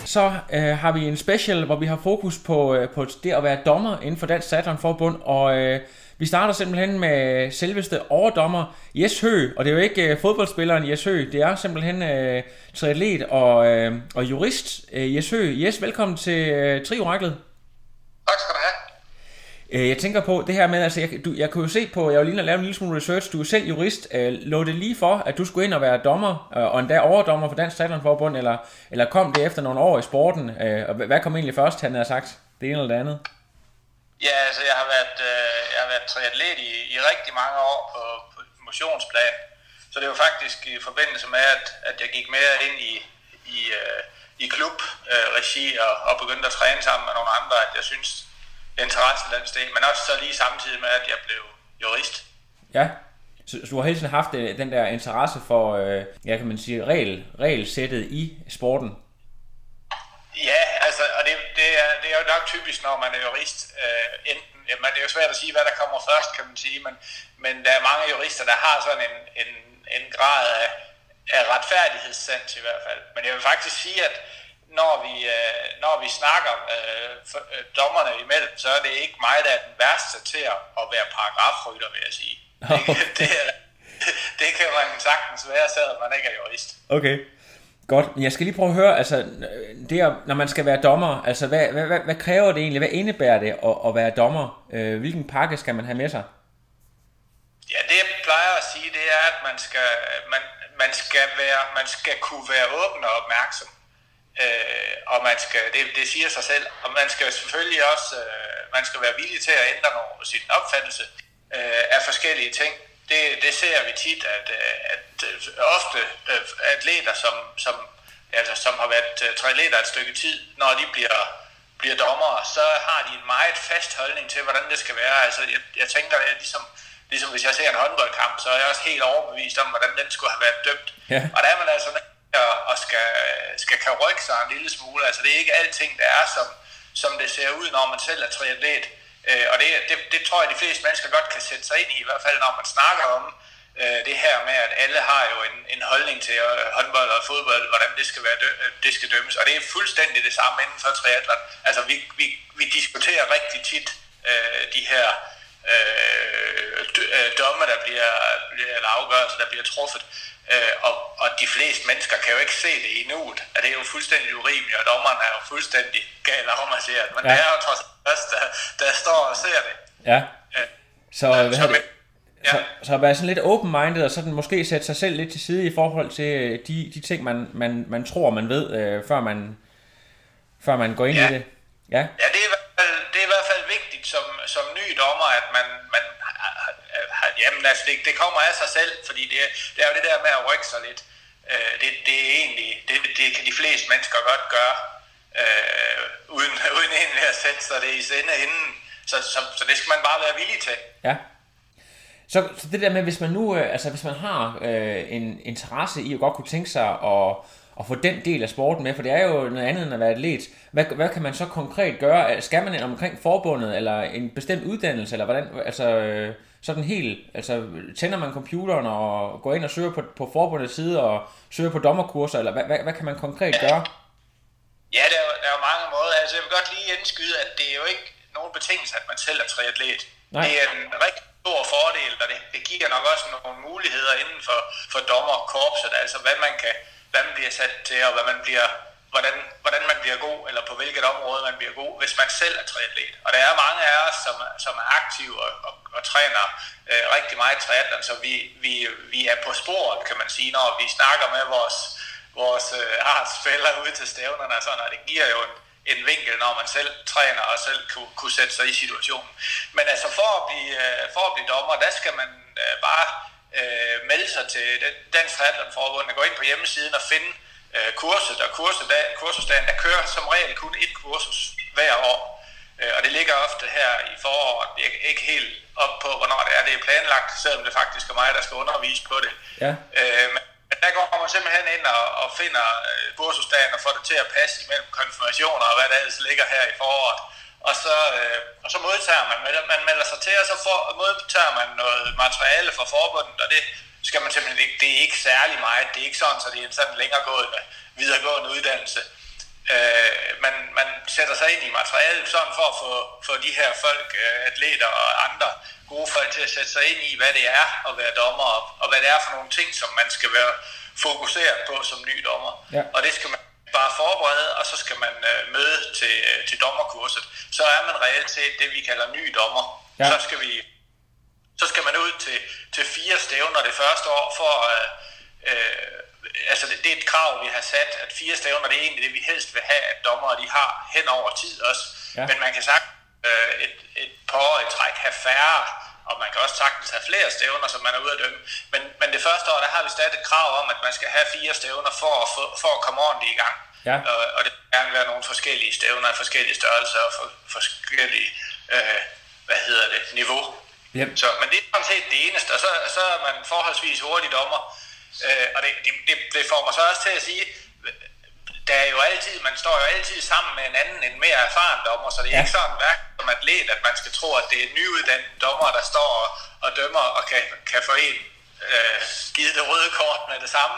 Så øh, har vi en special, hvor vi har fokus på, øh, på det at være dommer inden for Dansk Saturn Forbund, og øh, vi starter simpelthen med selveste overdommer Jes Hø, og det er jo ikke øh, fodboldspilleren Jes Hø, det er simpelthen øh, triatlet og, øh, og jurist øh, Jes Hø. Jes, velkommen til øh, Trioraklet. Tak skal du have. Øh, Jeg tænker på det her med, altså jeg, du, jeg kunne jo se på, jeg var lige at lave en lille smule research, du er selv jurist, øh, lå det lige for, at du skulle ind og være dommer, øh, og endda overdommer for Dansk Triathlon Forbund, eller, eller kom det efter nogle år i sporten, øh, og hvad hvad kom egentlig først, han havde sagt, det ene eller det andet? Ja, altså jeg har været, øh, jeg har været triatlet i, i rigtig mange år på, på motionsplan. Så det var faktisk i forbindelse med, at, at jeg gik mere ind i, i, øh, i klubregi øh, og, og begyndte at træne sammen med nogle andre, at jeg synes, interessen den steg. Men også så lige samtidig med, at jeg blev jurist. Ja, så, så du har hele tiden haft øh, den der interesse for, øh, ja kan man sige, regel, regelsættet i sporten. Ja, altså, og det, det, er, det er jo nok typisk, når man er jurist. Øh, enten, jamen, det er jo svært at sige, hvad der kommer først, kan man sige, men, men der er mange jurister, der har sådan en, en, en grad af, af retfærdighedssans i hvert fald. Men jeg vil faktisk sige, at når vi, øh, når vi snakker øh, for, øh, dommerne imellem, så er det ikke mig, der er den værste til at, være paragrafrytter, vil jeg sige. Det, det, er, det kan man sagtens være, selvom man ikke er jurist. Okay. Godt, men jeg skal lige prøve at høre, altså, det er, når man skal være dommer, altså, hvad, hvad, hvad, hvad kræver det egentlig? Hvad indebærer det at, at være dommer? Øh, hvilken pakke skal man have med sig? Ja, det jeg plejer at sige, det er, at man skal, man, man skal, være, man skal kunne være åben og opmærksom. Øh, og man skal, det, det siger sig selv, og man skal selvfølgelig også øh, man skal være villig til at ændre nogle, sin opfattelse øh, af forskellige ting. Det, det ser vi tit, at, at ofte øh, atleter, som, som, altså, som har været øh, triatleter et stykke tid, når de bliver, bliver dommere, så har de en meget fast holdning til, hvordan det skal være. Altså, jeg, jeg tænker, at ligesom, ligesom hvis jeg ser en håndboldkamp, så er jeg også helt overbevist om, hvordan den skulle have været dømt. Ja. Og der er man altså nødt til at- og skal, skal kan rykke sig en lille smule. Altså det er ikke alting, der er som, som det ser ud, når man selv er triatlet. Øh, og det, det, det tror jeg, de fleste mennesker godt kan sætte sig ind i, i hvert fald når man snakker om, øh, det her med, at alle har jo en, en holdning til øh, håndbold og fodbold, hvordan det skal, være dø, øh, det skal dømmes. Og det er fuldstændig det samme inden for triathlon. Altså, vi, vi, vi diskuterer rigtig tit øh, de her øh, dø, øh, domme, der bliver, bliver eller afgørelser, der bliver truffet. Øh, og, og de fleste mennesker kan jo ikke se det i nuet. At det er jo fuldstændig urimeligt, og dommeren er jo fuldstændig gal afmasseret. Men Ja. ja. det er jo trods alt der, der står og ser det. Ja. Øh, Så, hvad så, det? Så, så at være sådan lidt open-minded, og sådan måske sætte sig selv lidt til side i forhold til øh, de, de ting, man, man, man tror, man ved, øh, før, man, før man går ind Ja. i det. Ja, Ja, det er, det er i hvert fald vigtigt som, som ny dommer, at man, man Øh, jamen, altså det, det kommer af sig selv, fordi det, det er jo det der med at rykke sig lidt. Øh, det, det er egentlig, det, det kan de fleste mennesker godt gøre, øh, uden, uden egentlig at sætte sig det i sinde inden. Så, så, så det skal man bare være villig til. ja. Så, så det der med, hvis man nu, øh, altså hvis man har øh, en interesse i at godt kunne tænke sig at, at få den del af sporten med, for det er jo noget andet end at være atlet, hvad, hvad kan man så konkret gøre? Skal man ind omkring forbundet, eller en bestemt uddannelse, eller hvordan, altså øh, sådan helt, altså tænder man computeren og går ind og søger på, på forbundets side og søger på dommerkurser, eller hvad, hvad, hvad kan man konkret gøre? Ja, der er, der er mange måder. Altså, jeg vil godt lige indskyde, at det er jo ikke nogen betingelse, at man selv er triatlet. Nej. Det er en rigtig stor fordel, og det, det giver nok også nogle muligheder inden for, for dommerkorpset, altså hvad man kan, hvad man bliver sat til, og hvad man bliver, hvordan, hvordan man bliver god, eller på hvilket område man bliver god, hvis man selv er triatlet. Og der er mange af os, som, som er aktive og, og træner øh, rigtig meget triathlon, så vi, vi, vi er på sporet, kan man sige, når vi snakker med vores vores øh, artsfælder ude til stævnerne og sådan, og det giver jo en, en vinkel, når man selv træner og selv kunne, kunne sætte sig i situationen. Men altså for at blive, øh, for at blive dommer, der skal man øh, bare øh, melde sig til den, Dansk Triathlon Forbund, gå ind på hjemmesiden og finde øh, kurset, og kursusdagen, der kører som regel kun et kursus hver år. Øh, og det ligger ofte her i foråret, jeg er ikke helt op på, hvornår det er, det er planlagt, selvom det faktisk er mig, der skal undervise på det. Ja. Øh, men der går man simpelthen ind og, og finder øh, kursusdagen og får det til at passe imellem konfirmationer og hvad der ellers ligger her i foråret. Og så, øh, og så modtager man, man melder sig til, og så får, modtager man noget materiale fra forbundet, og det skal man simpelthen ikke, det er ikke særlig meget, det er ikke sådan, så det er en sådan længeregående, videregående uddannelse. Øh, man, man sætter sig ind i materialet sådan for at få, få de her folk, øh, atleter og andre gode folk til at sætte sig ind i, hvad det er at være dommer, og, og hvad det er for nogle ting, som man skal være fokuseret på som ny dommer. Ja. Og det skal man bare forberede, og så skal man øh, møde til, øh, til dommerkurset. Så er man reelt set det, vi kalder ny dommer. Ja. Så skal vi så skal man ud til, til fire stævner det første år for øh, øh, altså det, det er et krav, vi har sat, at fire stævner, det er egentlig det, vi helst vil have, at dommere de har hen over tid også. Ja. Men man kan sagt øh, et, et par år i træk have færre, og man kan også sagtens have flere stævner, som man er ude at dømme. Men, men det første år, der har vi stadig et krav om, at man skal have fire stævner for at, få, for at komme ordentligt i gang. Ja. Og, og det kan gerne være nogle forskellige stævner af forskellige størrelser og for, forskellige, øh, hvad hedder det, niveau. Yep. Så, men det er sådan set det eneste, og så, så er man forholdsvis hurtig dommer. Øh, og det, det, det, det får mig så også til at sige, der er jo altid, man står jo altid sammen med en anden, en mere erfaren dommer, så det er Ja. ikke sådan hverken som atlet, at man skal tro, at det er nyuddannede dommer, der står og, og dømmer og kan, kan få en øh, givet det røde kort med det samme.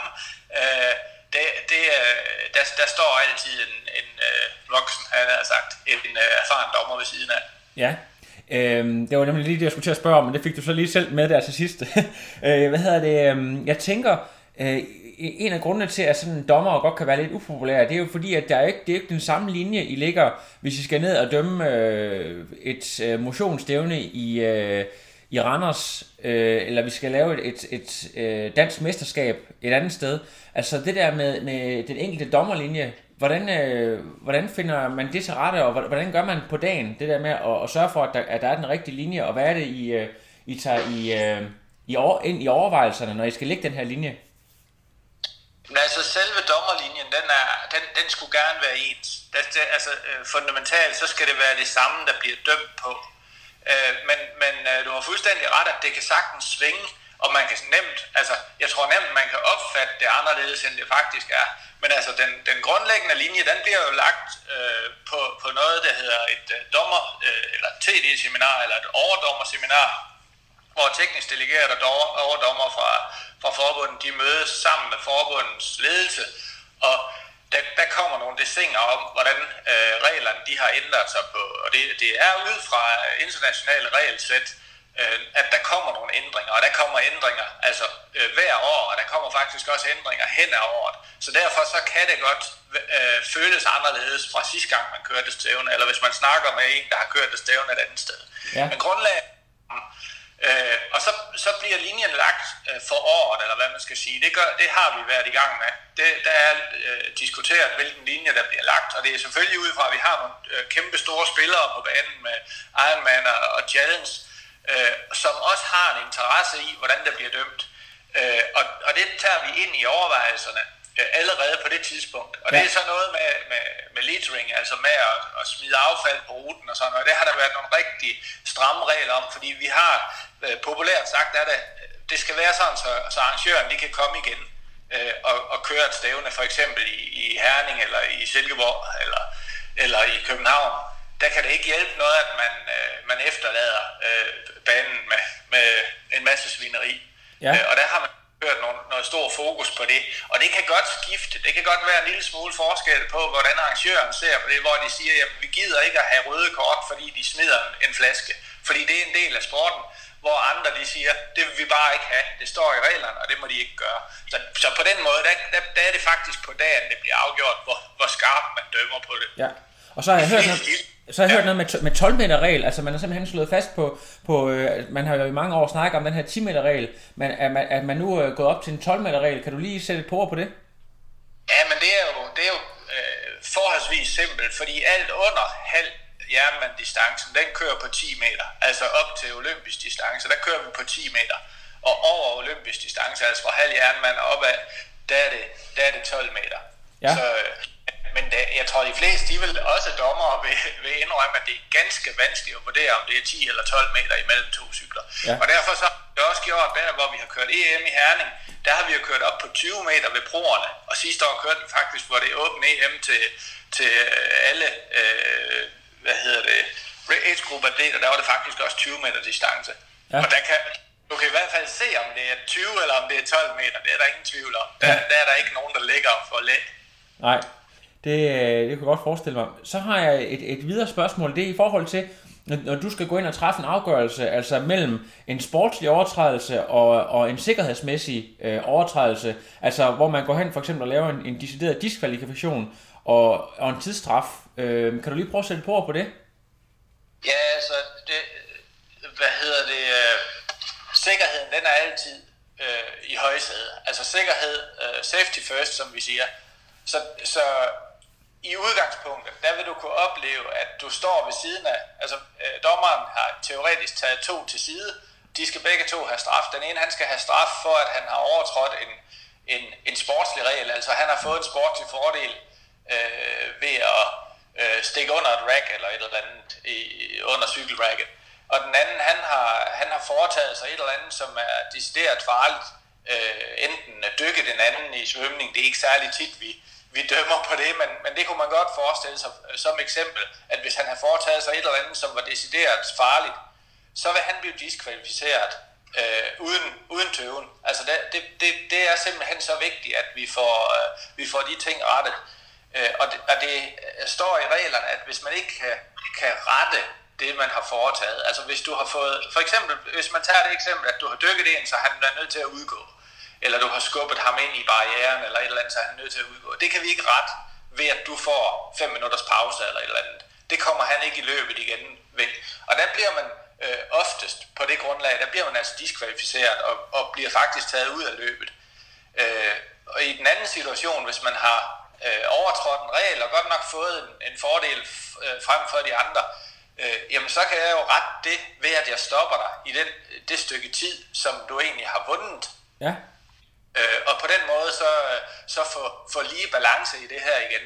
Øh, det, det, øh, der, der står altid en, en øh, voksen, han har sagt, en øh, erfaren dommer ved siden af. Ja. Øhm, det var nemlig lige det, jeg skulle til at spørge om, men det fik du så lige selv med der til sidst. øh, hvad hedder det? øhm, Jeg tænker, øh, en af grundene til, at sådan en dommer godt kan være lidt upopulær, det er jo fordi, at der er ikke, det er ikke den samme linje, I ligger, hvis I skal ned og dømme øh, et øh, motionsstævne i, øh, i Randers, øh, eller vi skal lave et, et, et øh, dansk mesterskab et andet sted. Altså det der med, med den enkelte dommerlinje, hvordan, øh, hvordan finder man det til rette, og hvordan gør man på dagen, det der med at, at sørge for, at der, at der er den rigtige linje, og hvad er det, I, øh, I tager i, øh, i over, ind i overvejelserne, når I skal lægge den her linje? Men altså selve dommerlinjen, den, er, den, den skulle gerne være ens. Det, det, altså øh, fundamentalt, så skal det være det samme, der bliver dømt på. Øh, men men øh, du har fuldstændig ret, at det kan sagtens svinge, og man kan nemt, altså jeg tror nemt, man kan opfatte det anderledes, end det faktisk er. Men altså den, den grundlæggende linje, den bliver jo lagt øh, på, på noget, der hedder et øh, dommer, øh, eller TD-seminar, eller et overdommerseminar, hvor teknisk delegerede og dog- overdommer fra, fra forbundet, de mødes sammen med forbundets ledelse, og der, der kommer nogle desinger om, hvordan øh, reglerne de har ændret sig på, og det, det er ud fra internationale regelsæt, øh, at der kommer nogle ændringer, og der kommer ændringer altså øh, hver år, og der kommer faktisk også ændringer hen ad året. Så derfor så kan det godt øh, føles anderledes fra sidste gang, man kørte stævne, eller hvis man snakker med en, der har kørt det stævne et andet sted. Ja. Men grundlaget Øh, og så, så bliver linjen lagt øh, for året, eller hvad man skal sige. Det, gør, det har vi været i gang med. Det, der er øh, diskuteret, hvilken linje der bliver lagt, og det er selvfølgelig ud fra, at vi har nogle øh, kæmpe store spillere på banen med Ironman og, og Challenge, øh, som også har en interesse i, hvordan der bliver dømt. Øh, og, og det tager vi ind i overvejelserne øh, allerede på det tidspunkt. Og ja. det er så noget med, med, med littering, altså med at, at smide affald på ruten og sådan noget. Det har der været nogle rigtig stramme regler om, fordi vi har øh, populært sagt, at det, det skal være sådan, så, så arrangøren de kan komme igen øh, og, og køre et stævne, for eksempel i, i Herning eller i Silkeborg eller, eller i København. Der kan det ikke hjælpe noget, at man, øh, man efterlader øh, banen med, med en masse svineri. Ja. Øh, og der har man hørt noget, noget stor fokus på det. Og det kan godt skifte. Det kan godt være en lille smule forskel på, hvordan arrangøren ser på det, hvor de siger, at vi gider ikke at have røde kort, fordi de smider en, en flaske. Fordi det er en del af sporten, hvor andre de siger, det vil vi bare ikke have. Det står i reglerne, og det må de ikke gøre. Så, så på den måde, der, der, der er det faktisk på dagen, det bliver afgjort, hvor, hvor skarpt man dømmer på det. Ja. Og så har jeg hørt noget, så har jeg hørt noget med, med 12 meter regel, altså man har simpelthen slået fast på, på øh, man har jo i mange år snakket om den her 10 meter regel, men er man, er man nu øh, gået op til en 12 meter regel? Kan du lige sætte et på ord på det? Ja, men det er jo, det er jo øh, forholdsvis simpelt, fordi alt under halv jernmanddistancen, den kører på 10 meter. Altså op til olympisk distance, der kører vi på 10 meter. Og over olympisk distance, altså fra halv jernmand og opad, der er det, der er det 12 meter. Ja. Så, øh, men da, jeg tror, de fleste, de vil også dommer vil, vil indrømme, at det er ganske vanskeligt at vurdere, om det er 10 eller 12 meter imellem to cykler. Ja. Og derfor så har vi også gjort der, hvor vi har kørt EM i Herning, der har vi jo kørt op på 20 meter ved broerne. Og sidste år kørte vi faktisk, hvor det er åbent EM til, til alle, øh, hvad hedder det, age group atleter, der var det faktisk også 20 meter distance. Ja. Og der kan, du kan i hvert fald se, om det er 20 eller om det er 12 meter. Det er der ingen tvivl om. Der, Ja. der er der ikke nogen, der ligger for læ. Nej, det, øh, det kan jeg godt forestille mig. Så har jeg et, et videre spørgsmål. Det er i forhold til, når, du skal gå ind og træffe en afgørelse, altså mellem en sportslig overtrædelse og, og en sikkerhedsmæssig øh, overtrædelse, altså hvor man går hen for eksempel og laver en, en decideret diskvalifikation og, og en tidsstraf. Øh, kan du lige prøve at sætte på på det? Ja, altså, det, hvad hedder det, øh, sikkerheden, den er altid øh, i højsædet. Altså sikkerhed, øh, safety first, som vi siger. Så, så i udgangspunktet, der vil du kunne opleve, at du står ved siden af, altså øh, dommeren har teoretisk taget to til side, de skal begge to have straf. Den ene, han skal have straf for, at han har overtrådt en, en, en sportslig regel, altså han har fået en sportslig fordel øh, ved at øh, stikke under et rack eller et eller andet i, under cykelracket. Og den anden, han har, han har foretaget sig et eller andet, som er decideret farligt. Øh, enten dykke den anden i svømning, det er ikke særlig tit, vi, vi dømmer på det, men, men det kunne man godt forestille sig øh, som eksempel, at hvis han har foretaget sig et eller andet, som var decideret farligt, så vil han blive diskvalificeret øh, uden, uden tøven. Altså det, det, det, det er simpelthen så vigtigt, at vi får, øh, vi får de ting rettet. Øh, og, det, og det øh, står i reglerne, at hvis man ikke kan, kan rette det, man har foretaget, altså hvis du har fået, for eksempel, hvis man tager det eksempel, at du har dykket ind, så han er nødt til at udgå, eller du har skubbet ham ind i barrieren, eller et eller andet, så han er nødt til at udgå. Det kan vi ikke rette ved, at du får fem minutters pause, eller et eller andet. Det kommer han ikke i løbet igen ved. Og der bliver man øh, oftest på det grundlag, der bliver man altså diskvalificeret og, og bliver faktisk taget ud af løbet. Øh, og i den anden situation, hvis man har øh, overtrådt en regel og godt nok fået en, en fordel øh, frem for de andre, øh, jamen så kan jeg jo rette det ved, at jeg stopper dig i den, det stykke tid, som du egentlig har vundet. Ja. Øh, og på den måde så, så få, få lige balance i det her igen.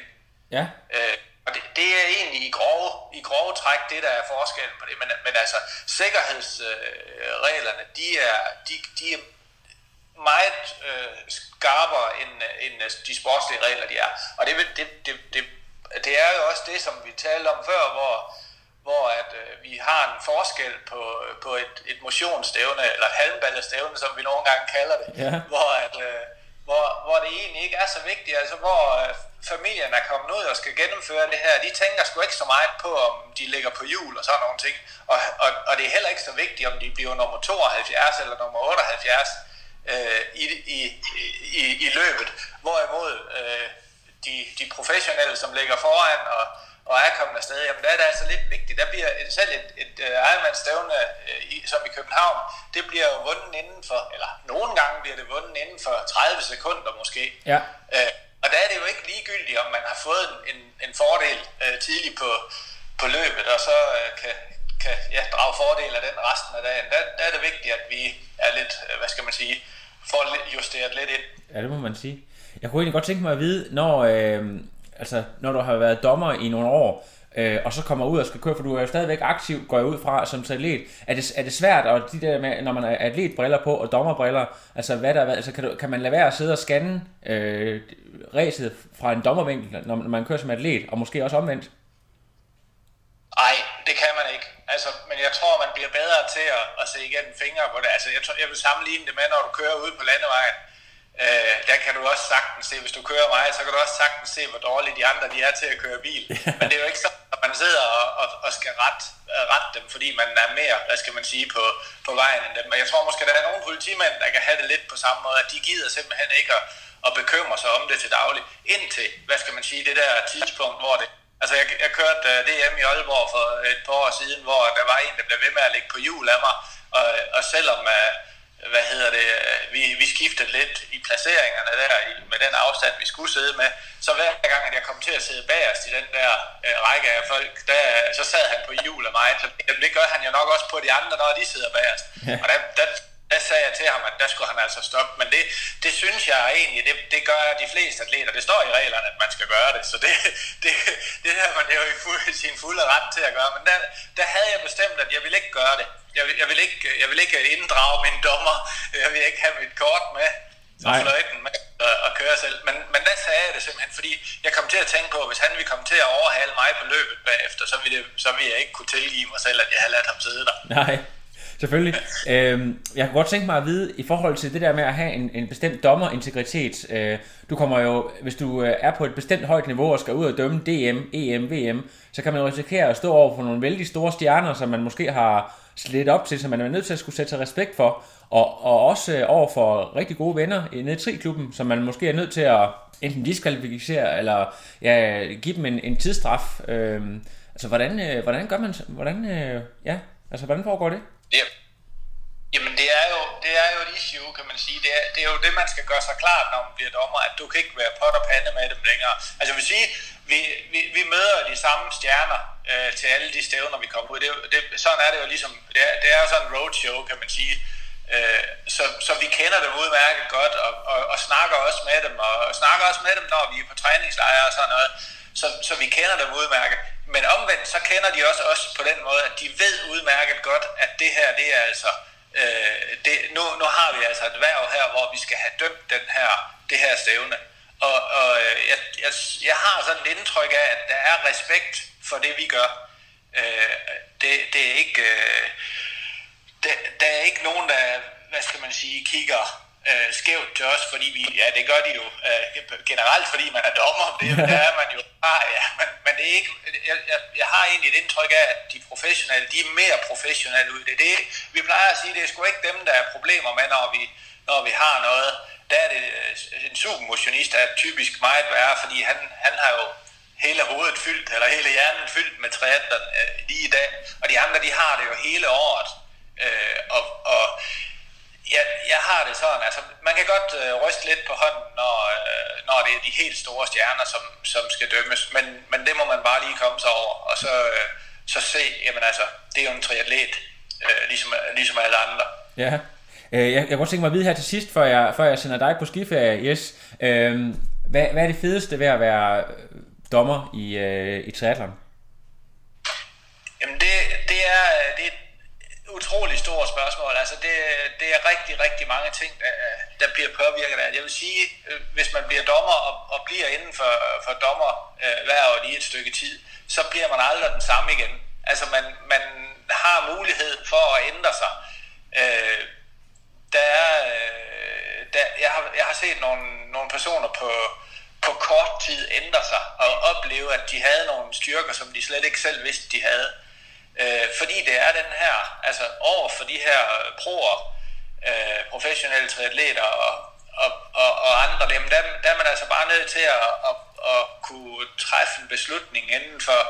Ja. Øh, og det, det er egentlig i grove, i grove træk det, der er forskellen på det. Men, men altså, sikkerhedsreglerne, øh, de, er, de, de er meget øh, skarpere end, end de sportslige regler, de er. Og det, det, det, det, det er jo også det, som vi talte om før, hvor, hvor at, øh, vi har en forskel på, på et, et motionsstævne, eller et halmballestævne, som vi nogle gange kalder det, Ja. hvor, at, øh, hvor, hvor det egentlig ikke er så vigtigt, altså hvor øh, familien er kommet ud og skal gennemføre det her, de tænker sgu ikke så meget på, om de ligger på jul og sådan nogle ting, og, og, og det er heller ikke så vigtigt, om de bliver nummer 72 eller nummer 78 øh, i, i, i, i løbet, hvorimod øh, de, de professionelle, som ligger foran og, og er kommet afsted, jamen der er det altså lidt vigtigt. Der bliver selv et, et uh, Ironman-stævne, uh, i, som i København, det bliver jo vundet inden for, eller nogle gange bliver det vundet inden for 30 sekunder måske. Ja. Uh, og der er det jo ikke ligegyldigt, om man har fået en, en, en fordel uh, tidligt på, på løbet, og så uh, kan, kan ja, drage fordel af den resten af dagen. Der, der er det vigtigt, at vi er lidt, uh, hvad skal man sige, får justeret lidt ind. Ja, det må man sige. Jeg kunne egentlig godt tænke mig at vide, når, øh, altså, når du har været dommer i nogle år, øh, og så kommer ud og skal køre, for du er jo stadigvæk aktiv, går jeg ud fra som atlet. Er det, er det svært, og de der med, når man har atletbriller på og dommerbriller, altså, hvad der, altså kan, du, kan man lade være at sidde og scanne øh, ræset fra en dommervinkel, når man, når man kører som atlet, og måske også omvendt? Nej, det kan man ikke. Altså, men jeg tror, man bliver bedre til at, at se igennem fingre på det. Altså, jeg, tror, jeg vil sammenligne det med, når du kører ud på landevejen. Øh, der kan du også sagtens se, hvis du kører mig, så kan du også sagtens se, hvor dårlige de andre de er til at køre bil. Men det er jo ikke så, at man sidder og, og, og skal rette, rette dem, fordi man er mere, hvad skal man sige, på, på vejen end dem. Og jeg tror måske, der er nogle politimænd, der kan have det lidt på samme måde, at de gider simpelthen ikke at, at bekymre sig om det til daglig. Indtil, hvad skal man sige, det der tidspunkt, hvor det Altså, jeg, jeg kørte uh, DM i Aalborg for et par år siden, hvor der var en, der blev ved med at ligge på hjul af mig, og, og selvom, uh, hvad hedder det, uh, vi, vi skiftede lidt i placeringerne der, i, med den afstand, vi skulle sidde med, så hver gang, at jeg kom til at sidde bagerst i den der uh, række af folk, der, så sad han på hjul af mig, så det gør han jo nok også på de andre, når de sidder bagerst. Og der, der, der sagde jeg til ham, at der skulle han altså stoppe. Men det, det synes jeg egentlig, det, det gør de fleste atleter. Det står i reglerne, at man skal gøre det. Så det, det, det er man jo i fuld, sin fulde ret til at gøre. Men der, der havde jeg bestemt, at jeg ville ikke gøre det. Jeg, vil- jeg, vil ikke, jeg vil ikke inddrage min dommer. Jeg vil ikke have mit kort med. Og Nej. fløjten med at, at køre selv. Men, men der sagde jeg det simpelthen, fordi jeg kom til at tænke på, at hvis han ville komme til at overhale mig på løbet bagefter, så ville, det, så ville jeg ikke kunne tilgive mig selv, at jeg havde ladet ham sidde der. Nej, selvfølgelig. Øhm, jeg kunne godt tænke mig at vide, i forhold til det der med at have en, en bestemt dommerintegritet, øh, du kommer jo, hvis du øh, er på et bestemt højt niveau og skal ud og dømme DM, EM, VM, så kan man jo risikere at stå over for nogle vældig store stjerner, som man måske har slet op til, som man er nødt til at skulle sætte sig respekt for, og, og også øh, over for rigtig gode venner i- nede i Tri-klubben, som man måske er nødt til at enten diskvalificere, eller ja, give dem en, en tidsstraf. Øhm, altså, hvordan, øh, hvordan gør man, hvordan, øh, ja, altså, hvordan foregår det? Ja. Jamen det er, jo, det er jo et issue, kan man sige. Det er, det er jo det, man skal gøre sig klart, når man bliver dommer, at du kan ikke være pot og pande med dem længere. Altså jeg vil sige, vi, vi, vi møder de samme stjerner øh, til alle de stævner, vi kommer ud. Det, det, sådan er det jo ligesom, det er, det er jo sådan en roadshow, kan man sige. Øh, så, så vi kender dem udmærket godt, og, og, og snakker også med dem, og snakker også med dem, når vi er på træningslejre og sådan noget. Så, så vi kender dem udmærket. Men omvendt, så kender de også os på den måde, at de ved udmærket godt, at det her, det er altså, øh, det, nu, nu har vi altså et værv her, hvor vi skal have dømt den her, det her stævne. Og, og øh, jeg, jeg, jeg har sådan et indtryk af, at der er respekt for det, vi gør. Øh, det, det er ikke... Øh, der, der er ikke nogen, der, hvad skal man sige, kigger øh, skævt til os, fordi vi, ja, det gør de jo øh, generelt, fordi man er dommer, det, der er man jo bare, ja, men, men det er ikke, jeg, jeg, jeg har egentlig et indtryk af, at de professionelle, de er mere professionelle ud. Det, det, vi plejer at sige, det er sgu ikke dem, der er problemer med, når vi, når vi har noget. Der er det, øh, en supermotionist er typisk meget værre, fordi han, han har jo hele hovedet fyldt, eller hele hjernen fyldt med triatler øh, lige i dag, og de andre, de har det jo hele året. Øh, og, og jeg, jeg har det sådan, altså man kan godt øh, ryste lidt på hånden, når, øh, når det er de helt store stjerner, som, som skal dømmes, men, men det må man bare lige komme sig over, og så, øh, så se, jamen altså, det er jo en triatlet, øh, ligesom, ligesom alle andre. Ja. Øh, jeg, jeg kunne godt tænke mig at vide her til sidst, før jeg, før jeg sender dig på skiferie, Yes. Øh, hvad, hvad er det fedeste ved at være øh, dommer i, øh, i triathlon? Jamen det, det, er, det utrolig stort spørgsmål. Altså det, det er rigtig, rigtig mange ting, der, der bliver påvirket af. Jeg vil sige, øh, hvis man bliver dommer og, og bliver inden for, for dommer øh, hver år lige et stykke tid, så bliver man aldrig den samme igen. Altså man, man har mulighed for at ændre sig. Øh, der er, øh, der, jeg, har, jeg har set nogle, nogle personer på, på kort tid ændre sig og opleve, at de havde nogle styrker, som de slet ikke selv vidste, de havde. Øh, fordi det er den her, altså over for de her øh, proer, øh, professionelle triatleter og, og, og, og andre dem, der, der er man altså bare nødt til at, at, at kunne træffe en beslutning inden for,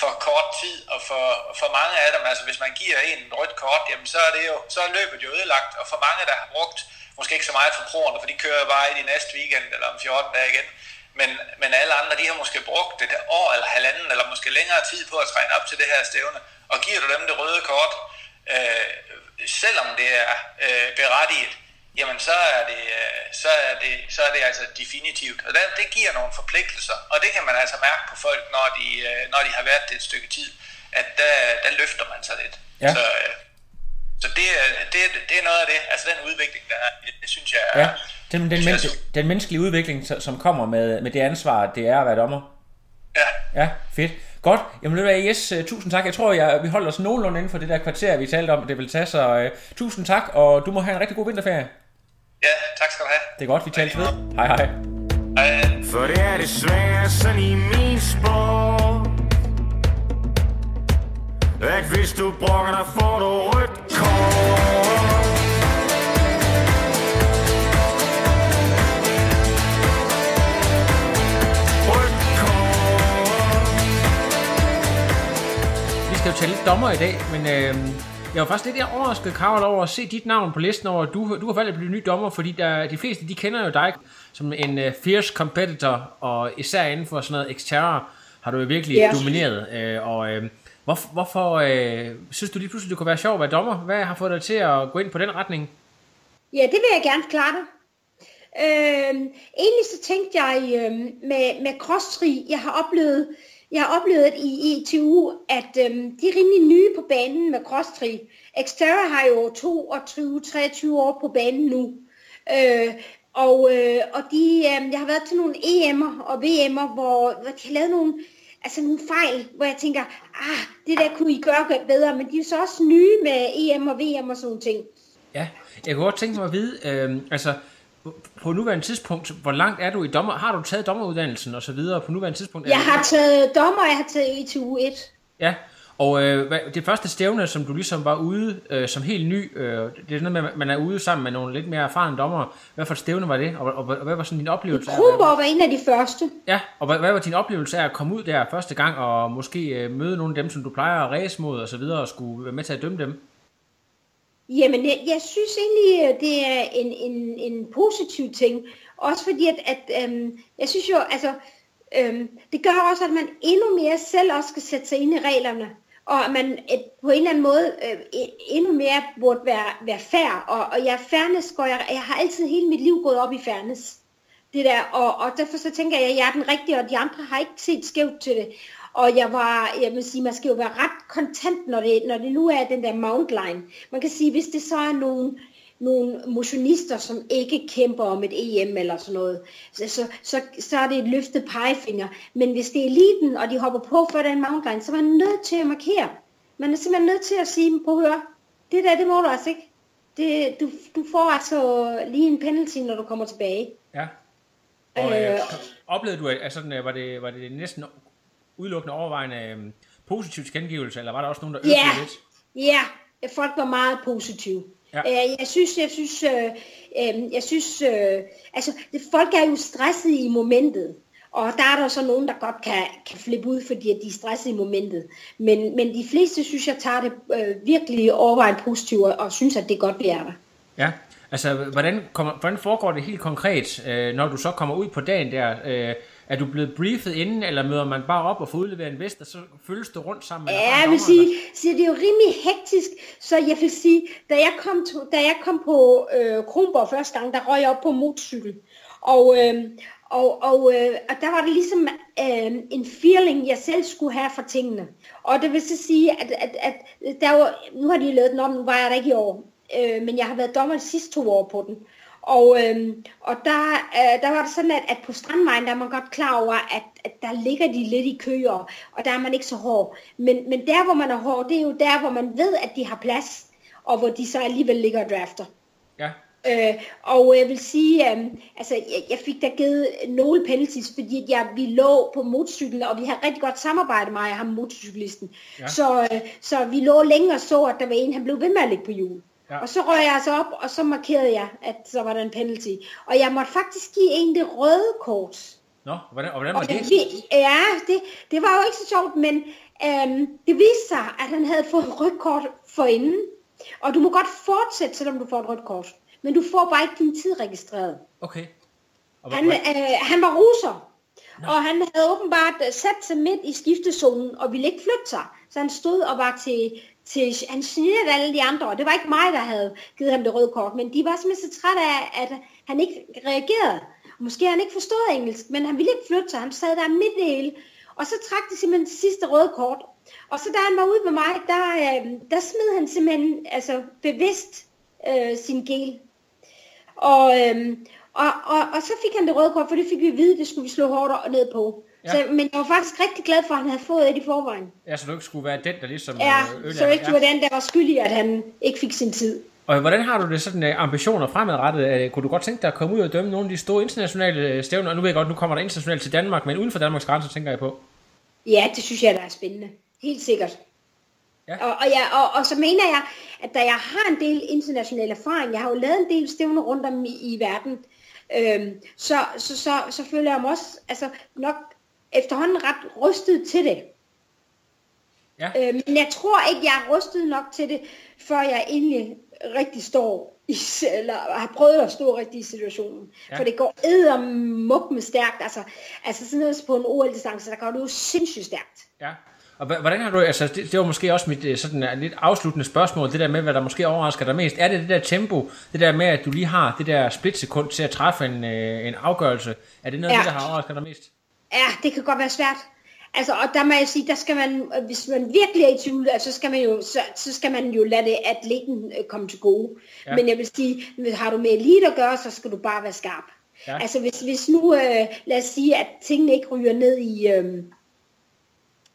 for kort tid, og for, for mange af dem, altså hvis man giver en et rødt kort, jamen så er, det jo, så er løbet jo ødelagt, og for mange, der har brugt måske ikke så meget for proerne, for de kører bare i de næste weekend, eller om 14 dage igen, men, men alle andre, de har måske brugt et år eller halvanden, eller måske længere tid på at træne op til det her stævne, og giver du dem det røde kort, øh, selvom det er øh, berettiget, jamen så er det, øh, så er det, så er det altså definitivt. Og det, det giver nogle forpligtelser, og det kan man altså mærke på folk, når de, øh, når de har været det et stykke tid, at der, der løfter man sig lidt. Ja. Så, øh, så det, er- det, det er noget af det, altså den udvikling, der er, det synes jeg er, Ja, den, den, men, den menneskelige udvikling, som kommer med, med det ansvar, det er at være dommer. Ja. Ja, fedt. Godt. Jamen, ved du hvad, Jes, øh, tusind tak. Jeg tror, jeg, vi holder os nogenlunde inden for det der kvarter, vi talte om, det vil tage. Så uh, tusind tak, og du må have en rigtig god vinterferie. Ja, tak skal du have. Det er godt, vi tales ved. Hej hej. For det er desværre sådan i min sport At hvis du brokker dig, får du rødt kort skal jo tale lidt dommer i dag, men øh, jeg var faktisk lidt overrasket, Karl, over at se dit navn på listen over, at du, du har valgt at blive ny dommer, fordi der, de fleste, de kender jo dig som en uh, fierce competitor, og især inden for sådan noget Xterra har du jo virkelig Ja. domineret. Øh, og øh, hvorfor, hvorfor øh, synes du lige pludselig, det kunne være sjovt at være dommer? Hvad har fået dig til at gå ind på den retning? Ja, det vil jeg gerne klare dig. Øhm, egentlig så tænkte jeg øhm, med, med crosstri, jeg har oplevet, jeg har oplevet i ITU, at øhm, de er rimelig nye på banen med crosstri. Xterra har jo 22-23 år på banen nu. Øh, og, øh, og de, øh, jeg har været til nogle EM'er og VM'er, hvor, hvor de har lavet nogle, altså nogle fejl, hvor jeg tænker, ah, det der kunne I gøre bedre, men de er så også nye med EM og VM og sådan nogle ting. Ja, jeg kunne godt tænke mig at vide, øh, altså på nuværende tidspunkt, hvor langt er du i dommer? Har du taget dommeruddannelsen og så videre på nuværende tidspunkt? Jeg har taget dommer, jeg har taget ETU 1. Ja, og øh, hvad- det første stævne, som du ligesom var ude øh, som helt ny, øh, det er noget med, at man er ude sammen med nogle lidt mere erfarne dommere. Hvad for et stævne var det, og, og, og hvad var sådan din oplevelse? Kronborg var en af de første. Ja, og hvad, hvad var din oplevelse af at komme ud der første gang, og måske øh, møde nogle af dem, som du plejer at race mod og så videre, og skulle være med til at dømme dem? Jamen, jeg, jeg synes egentlig, øh, det er en, en, en positiv ting. Også fordi, at, at øhm, jeg synes jo, altså, øhm, det gør også, at man endnu mere selv også skal sætte sig ind i reglerne. Og at man et, på en eller anden måde øh, e, endnu mere burde være, være fair. Og, og jeg fairness går jeg, jeg har altid hele mit liv gået op i fairness. Det der, og, og derfor så tænker jeg, at jeg er den rigtige, og de andre har ikke set skævt til det. Og jeg var, jeg vil sige, man skal jo være ret kontant, når det, når det nu er den der mount line. Man kan sige, hvis det så er nogle, nogle motionister, som ikke kæmper om et EM eller sådan noget, så, så, så, så er det et løftet pegefinger. Men hvis det er eliten, og de hopper på for den mount line, så er man nødt til at markere. Man er simpelthen nødt til at sige, på høre, det der, det må du altså ikke. Det, du, du får altså lige en penalty, når du kommer tilbage. Ja. Og øh, Øh, oplevede du, at at øh, var, det, var det næsten udelukkende overvejende øh, positiv tilkendegivelse, eller var der også nogen, der øvede Ja, lidt? ja, folk var meget positive. Ja. Øh, jeg synes, jeg synes, øh, øh, jeg synes, øh, altså, det, folk er jo stresset i momentet. Og der er der så nogen, der godt kan, kan flippe ud, fordi de er stresset i momentet. Men, men de fleste, synes jeg, tager det øh, virkelig overvejende positivt, og, og synes, at det er godt, vi er der. Ja, altså hvordan, kommer, hvordan foregår det helt konkret, øh, når du så kommer ud på dagen der? Øh, er du blevet briefet inden, eller møder man bare op og får udleveret en vest, og så følges du rundt sammen med Ja, jeg vil sige, så det er jo rimelig hektisk, så jeg vil sige, da jeg kom, to, da jeg kom på øh, Kronborg første gang, der røg jeg op på motorcykel. Og, øh, og, og, øh, og der var det ligesom øh, en feeling, jeg selv skulle have for tingene. Og det vil så sige, at, at, at der var, nu har de lavet den om, nu var jeg der ikke i år, øh, men jeg har været dommer de sidste to år på den. Og, øhm, og der, øh, der var det sådan, at, at på Strandvejen, der er man godt klar over, at, at der ligger de lidt i køer, og der er man ikke så hård. Men, men der, hvor man er hård, det er jo der, hvor man ved, at de har plads, og hvor de så alligevel ligger og drafter. Ja. Øh, og jeg vil sige, øh, altså jeg, jeg fik da givet nogle penalties, fordi jeg, vi lå på motorcyklen, og vi havde rigtig godt samarbejde med ham motorcyklisten. Ja. Så, øh, så vi lå længe og så, at der var en, han blev ved med at ligge på hjul. Ja. Og så røg jeg altså op, og så markerede jeg, at så var der en penalty. Og jeg måtte faktisk give en det røde kort. Nå, hvordan, og hvordan var Og det? det, ja, det, det var jo ikke så sjovt, men øhm, det viste sig, at han havde fået et rødt kort for inden. Og du må godt fortsætte, selvom du får et rødt kort. Men du får bare ikke din tid registreret. Okay. Og, Han, øh, han var russer. Og han havde åbenbart øh, sat sig midt i skiftezonen og ville ikke flytte sig. Så han stod og var til, til han generede alle de andre. Og det var ikke mig, der havde givet ham det røde kort. Men de var simpelthen så trætte af, at han ikke reagerede. Måske han ikke forstod engelsk, men han ville ikke flytte sig. Han sad der midt i hele. Og så trak de simpelthen det sidste røde kort. Og så da han var ude med mig, der, øh, der smed han simpelthen altså, bevidst øh, sin gel. Og, øh, og, og, og så fik han det røde kort, for det fik vi at vide, det skulle vi slå hårdt ned på. Ja. Ja. Så, men jeg var faktisk rigtig glad for, at han havde fået et i forvejen. Ja, så du ikke skulle være den, der ligesom Ja, øh, ødelagde- så ikke du var den, der var skyldig, at han ikke fik sin tid. Og hvordan har du det sådan øh, ambitioner fremadrettet? Øh, Kunne du godt tænke dig at komme ud og dømme nogle af de store internationale stævner? Og nu ved jeg godt, nu kommer der internationalt til Danmark, men uden for Danmarks grænser tænker jeg på. Ja, det synes jeg, der er spændende. Helt sikkert. Ja. Og, og, ja, og, og så mener jeg, at da jeg har en del international erfaring, jeg har jo lavet en del stævner rundt om i, i verden, øhm, så, så, så, så føler jeg mig også altså, nok efterhånden ret rystet til det. Ja. Øh, men jeg tror ikke, jeg er rystet nok til det, før jeg egentlig rigtig står i, eller har prøvet at stå rigtig i situationen. Ja. For det går eddermuk med stærkt. Altså, altså sådan noget på en OL-distance, der går det jo sindssygt stærkt. Ja. Og hvordan har du, altså det, det var måske også mit øh, sådan øh, lidt afsluttende spørgsmål, det der med, hvad der måske overrasker dig mest. Er det det der tempo, det der med, at du lige har det der splitsekund til at træffe en, øh, en afgørelse? Er det noget af Ja. det, der har overrasket dig mest? Ja, det kan godt være svært. Altså, og der må jeg sige, der skal man, hvis man virkelig er i tvivl, altså, så skal man jo, så, så skal man jo lade det atleten øh, komme til gode. Ja. Men jeg vil sige, har du med elite at gøre, så skal du bare være skarp. Ja. Ja. Altså, hvis, hvis nu, øh, lad os sige, at tingene ikke ryger ned i... Øh,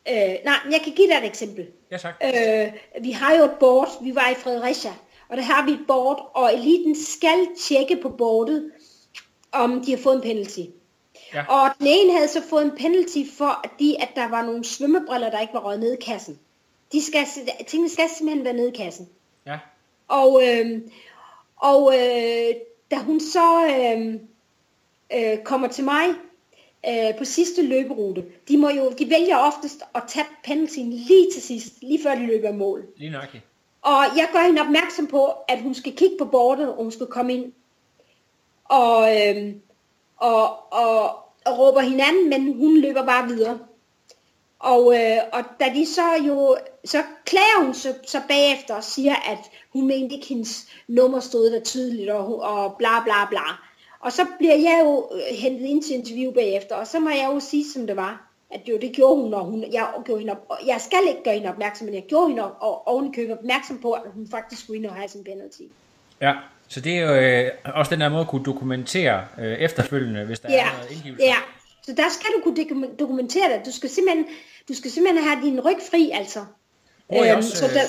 øh, nej, jeg kan give dig et eksempel. Ja, tak. Øh, vi har jo et board, vi var i Fredericia, og der har vi et board, og eliten skal tjekke på boardet, om de har fået en penalty. Ja. Og den ene havde så fået en penalty for, fordi at der var nogle svømmebriller, der ikke var røget ned i kassen. De skal, tingene skal simpelthen være nede i kassen. Ja. Og, øh, og øh, da hun så øh, øh, kommer til mig øh, på sidste løberute, de, må jo, de vælger oftest at tage penaltyen lige til sidst, lige før de løber mål. Lige nøjagtigt. Og jeg gør hende opmærksom på, at hun skal kigge på bordet, og hun skal komme ind. Og, øhm, og, og, og råber hinanden, men hun løber bare videre. Og, øh, og da de så jo, så klager hun så, så bagefter og siger, at hun mente ikke hendes nummer stod der tydeligt, og, og bla bla bla. Og så bliver jeg jo øh, hentet ind til interview bagefter, og så må jeg jo sige, som det var. At jo, det gjorde hun, og hun, jeg, gjorde hende op, og jeg skal ikke gøre hende opmærksom, men jeg gjorde hende op, og ovenikøbet opmærksom på, at hun faktisk skulle ind og have sin penalty. Ja, så det er jo øh, også den der måde at kunne dokumentere øh, efterfølgende, hvis der Ja, er noget indgivelse. ja. Så der skal du kunne dokum- dokumentere det. Du skal simpelthen, du skal simpelthen have din ryg fri, altså. Bruger I Øhm, også, så øh, der,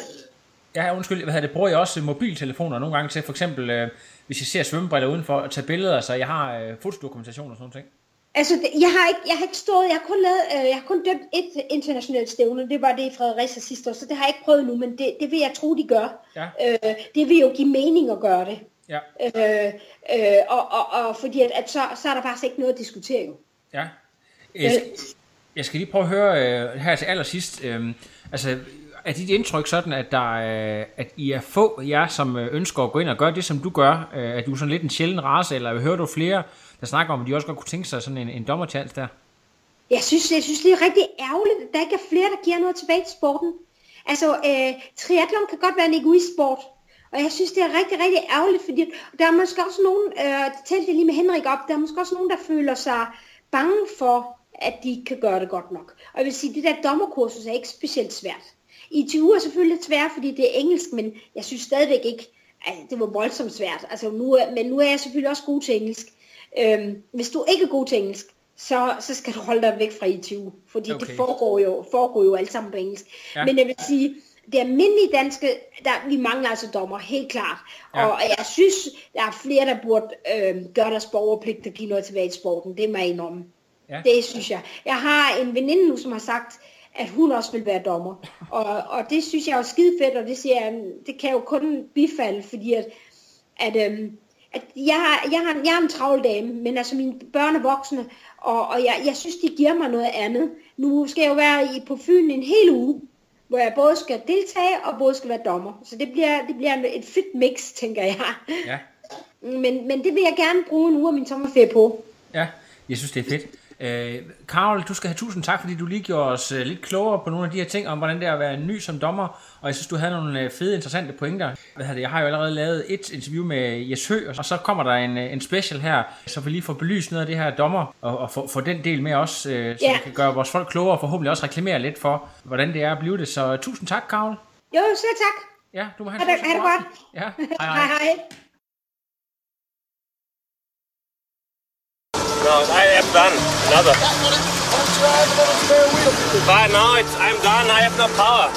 Ja, undskyld, hvad det, bruger jeg også mobiltelefoner nogle gange til, for eksempel, øh, hvis jeg ser svømmebriller udenfor, at tage billeder, så jeg har øh, fotodokumentation og sådan noget. Altså, jeg har ikke, jeg har ikke stået, jeg har kun lavet, øh, jeg har kun dømt et internationalt stævne, det var det i Fredericia sidste år, så det har jeg ikke prøvet nu, men det, det vil jeg tro, de gør. Ja. Øh, det vil jo give mening at gøre det. Ja. Øh, øh, og, og, og fordi at, at så, så er der faktisk ikke noget at diskutere jo. Ja. Jeg skal, jeg skal lige prøve at høre øh, her til allersidst. Øh, altså, er dit indtryk sådan, at, der, øh, at I er få jer, som øh, ønsker at gå ind og gøre det, som du gør? Øh, at du er sådan lidt en sjælden race, eller hører du flere, der snakker om, at de også godt kunne tænke sig sådan en, en dommerchance der? Jeg synes, jeg synes, det er rigtig ærgerligt, at der ikke er flere, der giver noget tilbage til sporten. Altså, øh, triathlon kan godt være en egoistsport, og jeg synes, det er rigtig, rigtig ærgerligt, fordi der er måske også nogen, øh, det talte jeg lige med Henrik op, der er måske også nogen, der føler sig bange for, at de ikke kan gøre det godt nok. Og jeg vil sige, det der dommerkursus er ikke specielt svært. ITU er selvfølgelig lidt svært, fordi det er engelsk, men jeg synes stadigvæk ikke, altså, det var voldsomt svært. Altså, nu, men nu er jeg selvfølgelig også god til engelsk. Øhm, hvis du ikke er god til engelsk, så, så skal du holde dig væk fra ITU, fordi okay. Det foregår jo, foregår jo alt sammen på engelsk. Ja. Men jeg vil sige, det almindelige danske, der, vi mangler altså dommer, helt klart. Ja. Og jeg synes, der er flere, der burde øh, gøre deres borgerpligt og give noget tilbage til sporten. Det må jeg indrømme. Ja. Det synes jeg. Jeg har en veninde nu, som har sagt, at hun også vil være dommer. Og, og det synes jeg er skide fedt, og det, siger jeg, det kan jeg jo kun bifalde, fordi at, at, øhm, at jeg, har- jeg, har, jeg er en travl dame, men altså mine børn er voksne, og, og jeg, jeg synes, de giver mig noget andet. Nu skal jeg jo være i, på Fyn en hel uge, hvor jeg både skal deltage og både skal være dommer. Så det bliver, det bliver et fedt mix, tænker jeg. Ja. Men, men det vil jeg gerne bruge en uge af min sommerferie på. Ja, jeg synes, det er fedt. Øh, Karl, du skal have tusind tak, fordi du lige gjorde os øh, lidt klogere på nogle af de her ting, om hvordan det er at være ny som dommer, og jeg synes, du havde nogle øh, fede, interessante pointer. Hvad det? Jeg har jo allerede lavet et interview med Jes Hø, og så kommer der en, øh, en special her, så vi lige får belyst noget af det her dommer, og, og få, få den del med os, øh, så Ja. vi kan gøre vores folk klogere, og forhåbentlig også reklamere lidt for, hvordan det er at blive det. Så tusind tak, Karl. Jo, selv tak. Ja, du må have Ha' en det, ha' det god godt. Ja, hej hej. hej. hej. No, I am done. Another. But now it's, I'm done. I have no power.